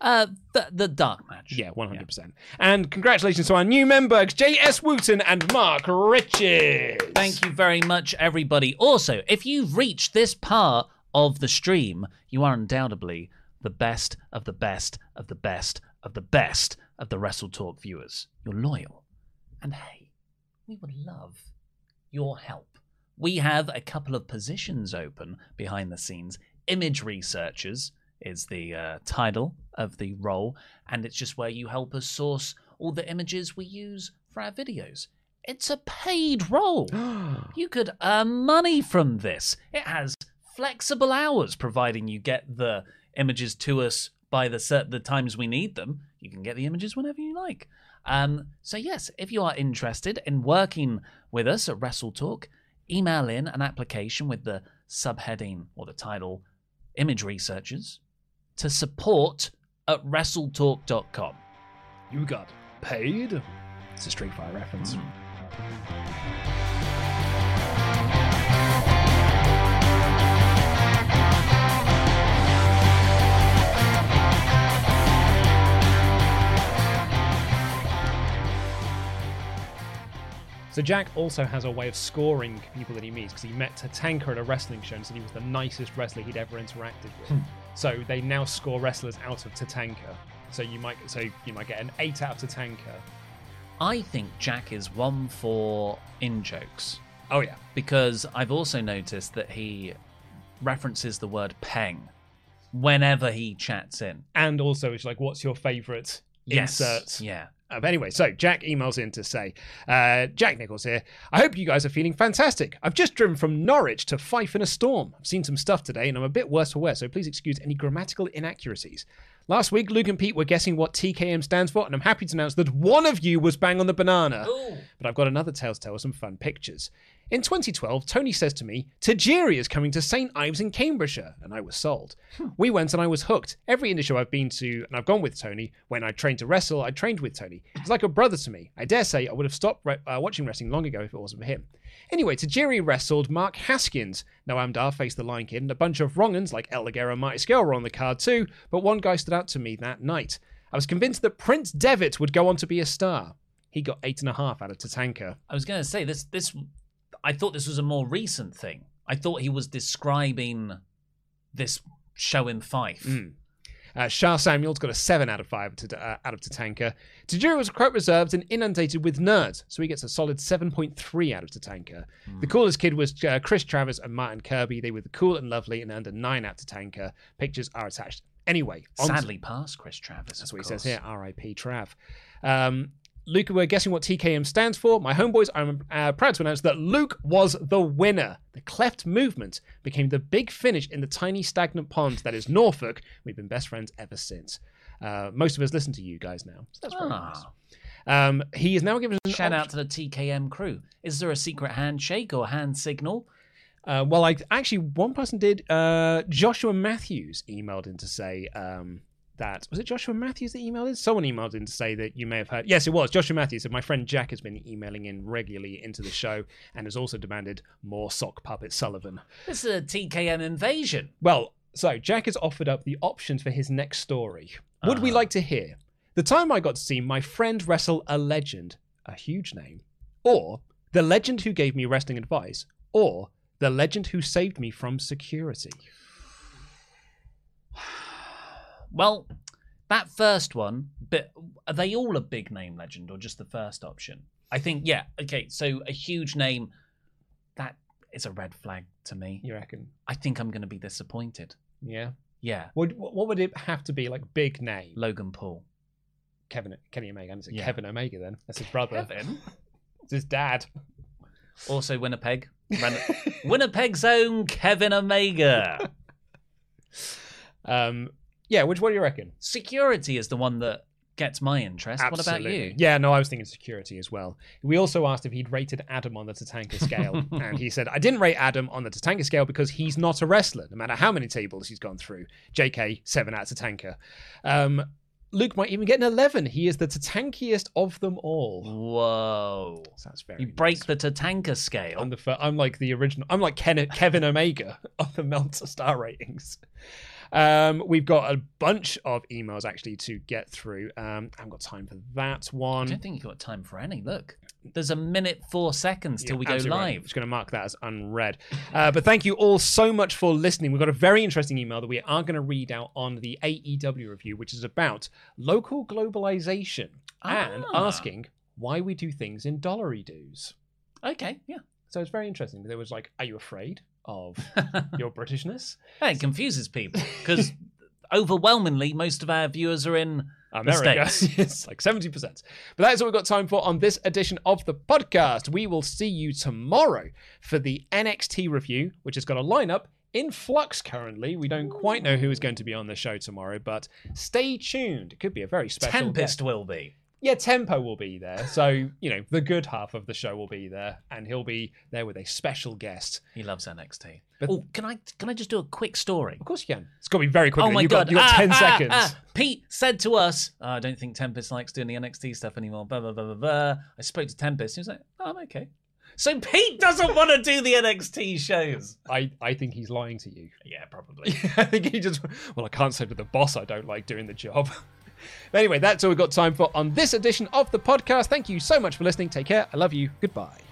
S1: Uh, the, the dark match.
S2: Yeah, 100%. And congratulations to our new members, J.S. Wooten and Mark Richards.
S1: Thank you very much, everybody. Also, if you've reached this part of the stream, you are undoubtedly the best of the best of the best of the best of the Wrestle Talk viewers. You're loyal. And hey, we would love your help. We have a couple of positions open behind the scenes. Image researchers is the uh, title of the role, and it's just where you help us source all the images we use for our videos. It's a paid role. you could earn money from this. It has flexible hours, providing you get the images to us by the cer- the times we need them. You can get the images whenever you like. Um, so yes, if you are interested in working with us at Wrestle Talk, email in an application with the subheading or the title "Image Researchers" to support at WrestleTalk.com.
S2: You got paid? It's a Street Fighter reference.
S1: Mm.
S2: So Jack also has a way of scoring people that he meets because he met Tatanka at a wrestling show and said he was the nicest wrestler he'd ever interacted with.
S1: Hmm.
S2: so they now score wrestlers out of Tatanka. So you might so you might get an eight out of Tatanka.
S1: I think Jack is one for in jokes.
S2: Oh yeah,
S1: because I've also noticed that he references the word peng whenever he chats in.
S2: And also it's like, what's your favourite
S1: Yes,
S2: insert?
S1: yeah.
S2: Anyway, so Jack emails in to say, uh, Jack Nichols here. I hope you guys are feeling fantastic. I've just driven from Norwich to Fife in a storm. I've seen some stuff today and I'm a bit worse for wear, so please excuse any grammatical inaccuracies. Last week, Luke and Pete were guessing what TKM stands for, and I'm happy to announce that one of you was bang on the banana. But I've got another tale to tell with some fun pictures. In 2012, Tony says to me, Tajiri is coming to St. Ives in Cambridgeshire, and I was sold. We went and I was hooked. Every indie show I've been to and I've gone with Tony, when I trained to wrestle, I trained with Tony. He's like a brother to me. I dare say I would have stopped re- uh, watching wrestling long ago if it wasn't for him. Anyway, Tajiri wrestled Mark Haskins. Noam Dar faced the Lion Kid, and a bunch of wrong'uns like El Ligero and Marty Scurll were on the card too, but one guy stood out to me that night. I was convinced that Prince Devitt would go on to be a star. He got eight and a half out of Tatanka.
S1: I was going to say this. This I thought this was a more recent thing. I thought he was describing this show in Fife.
S2: Mm. Uh, Sha Samuels got a 7 out of 5 to, uh, out of Tatanka. Tajiri was quite reserved and inundated with nerds, so he gets a solid 7.3 out of Tatanka. The coolest kid was uh, Chris Travis and Martin Kirby. They were the cool and lovely and earned a 9 out of Tatanka. Pictures are attached. Anyway, on to-
S1: Sadly, past Chris Travis.
S2: that's what he says here. R.I.P. Trav. Um, Luke, we're guessing what TKM stands for. My homeboys, I'm uh, proud to announce that Luke was the winner. The cleft movement became the big finish in the tiny stagnant pond that is Norfolk. We've been best friends ever since. Uh, most of us listen to you guys now. So that's very nice.
S1: Ah.
S2: Um, he is now given a
S1: Shout out to the TKM crew. Is there a secret handshake or hand signal?
S2: Uh, well, I actually one person did. Uh, Joshua Matthews emailed in to say um, that was it. Joshua Matthews that emailed in. Someone emailed in to say that you may have heard. Yes, it was Joshua Matthews. And my friend Jack has been emailing in regularly into the show and has also demanded more sock puppet Sullivan.
S1: This is a TKM invasion.
S2: Well, so Jack has offered up the options for his next story. Would we
S1: Uh-huh.
S2: like to hear the time I got to see my friend wrestle a legend, a huge name, or the legend who gave me wrestling advice, or the legend who saved me from security?
S1: Well, that first one, but are they all a big name legend or just the first option? I think, yeah. Okay, so a huge name, that is a red flag to me.
S2: You reckon?
S1: I think I'm going to be disappointed.
S2: Yeah.
S1: Yeah.
S2: What what would it have to be like big name?
S1: Logan Paul.
S2: Kevin Kenny Omega. Is it
S1: Yeah.
S2: Kevin Omega then? That's his brother.
S1: Kevin?
S2: it's his dad.
S1: Also Winnipeg. Winnipeg's own Kevin Omega.
S2: Um, yeah. Which what do you reckon?
S1: Security is the one that gets my interest. What about you?
S2: Yeah, no, I was thinking security as well. We also asked if he'd rated Adam on the Tatanka scale, and he said, I didn't rate Adam on the Tatanka scale because he's not a wrestler, no matter how many tables he's gone through. JK, 7 out of Tatanka. Um, Luke might even get an 11. He is the Tatankiest of them all.
S1: Whoa.
S2: So that's very
S1: You break the Tatanka scale.
S2: I'm, the I'm like the original. I'm like Ken- Kevin Omega of the Meltzer star ratings. Um, we've got a bunch of emails actually to get through. Um, I haven't got time for that one.
S1: I don't think you've got time for any. Look, there's a minute, four seconds till
S2: Yeah,
S1: we go
S2: absolutely right.
S1: live.
S2: I'm just going to mark that as unread. Uh, but thank you all so much for listening. We've got a very interesting email that we are going to read out on the AEW review, which is about local globalization and
S1: Ah.
S2: asking why we do things in dollary dues.
S1: Okay, yeah.
S2: So it's very interesting. There was like, are you afraid of your Britishness?
S1: It confuses people because overwhelmingly most of our viewers are in
S2: America. it's like 70%. But that's all we've got time for on this edition of the podcast. We will see you tomorrow for the NXT review, which has got a lineup in flux currently. We don't quite know who is going to be on the show tomorrow, but stay tuned. It could be a very special
S1: Tempest
S2: guest.
S1: will be.
S2: Yeah, Tempo will be there. So, you know, the good half of the show will be there, and he'll be there with a special guest.
S1: He loves NXT.
S2: But-
S1: oh, can I can I just do a quick story?
S2: Of course you can. It's got to be very quick.
S1: Oh my
S2: you've
S1: god!
S2: Got, you've got
S1: Ah,
S2: 10
S1: ah,
S2: seconds.
S1: ah. Pete said to us, "Oh, "I don't think Tempest likes doing the NXT stuff anymore." Blah blah blah blah blah. I spoke to Tempest. He was like, "Oh, I'm okay." So Pete doesn't want to do the NXT shows.
S2: I, I think he's lying to you.
S1: Yeah, probably.
S2: I think he just well, I can't say to the boss I don't like doing the job. But anyway, that's all we've got time for on this edition of the podcast. Thank you so much for listening. Take care. I love you. Goodbye.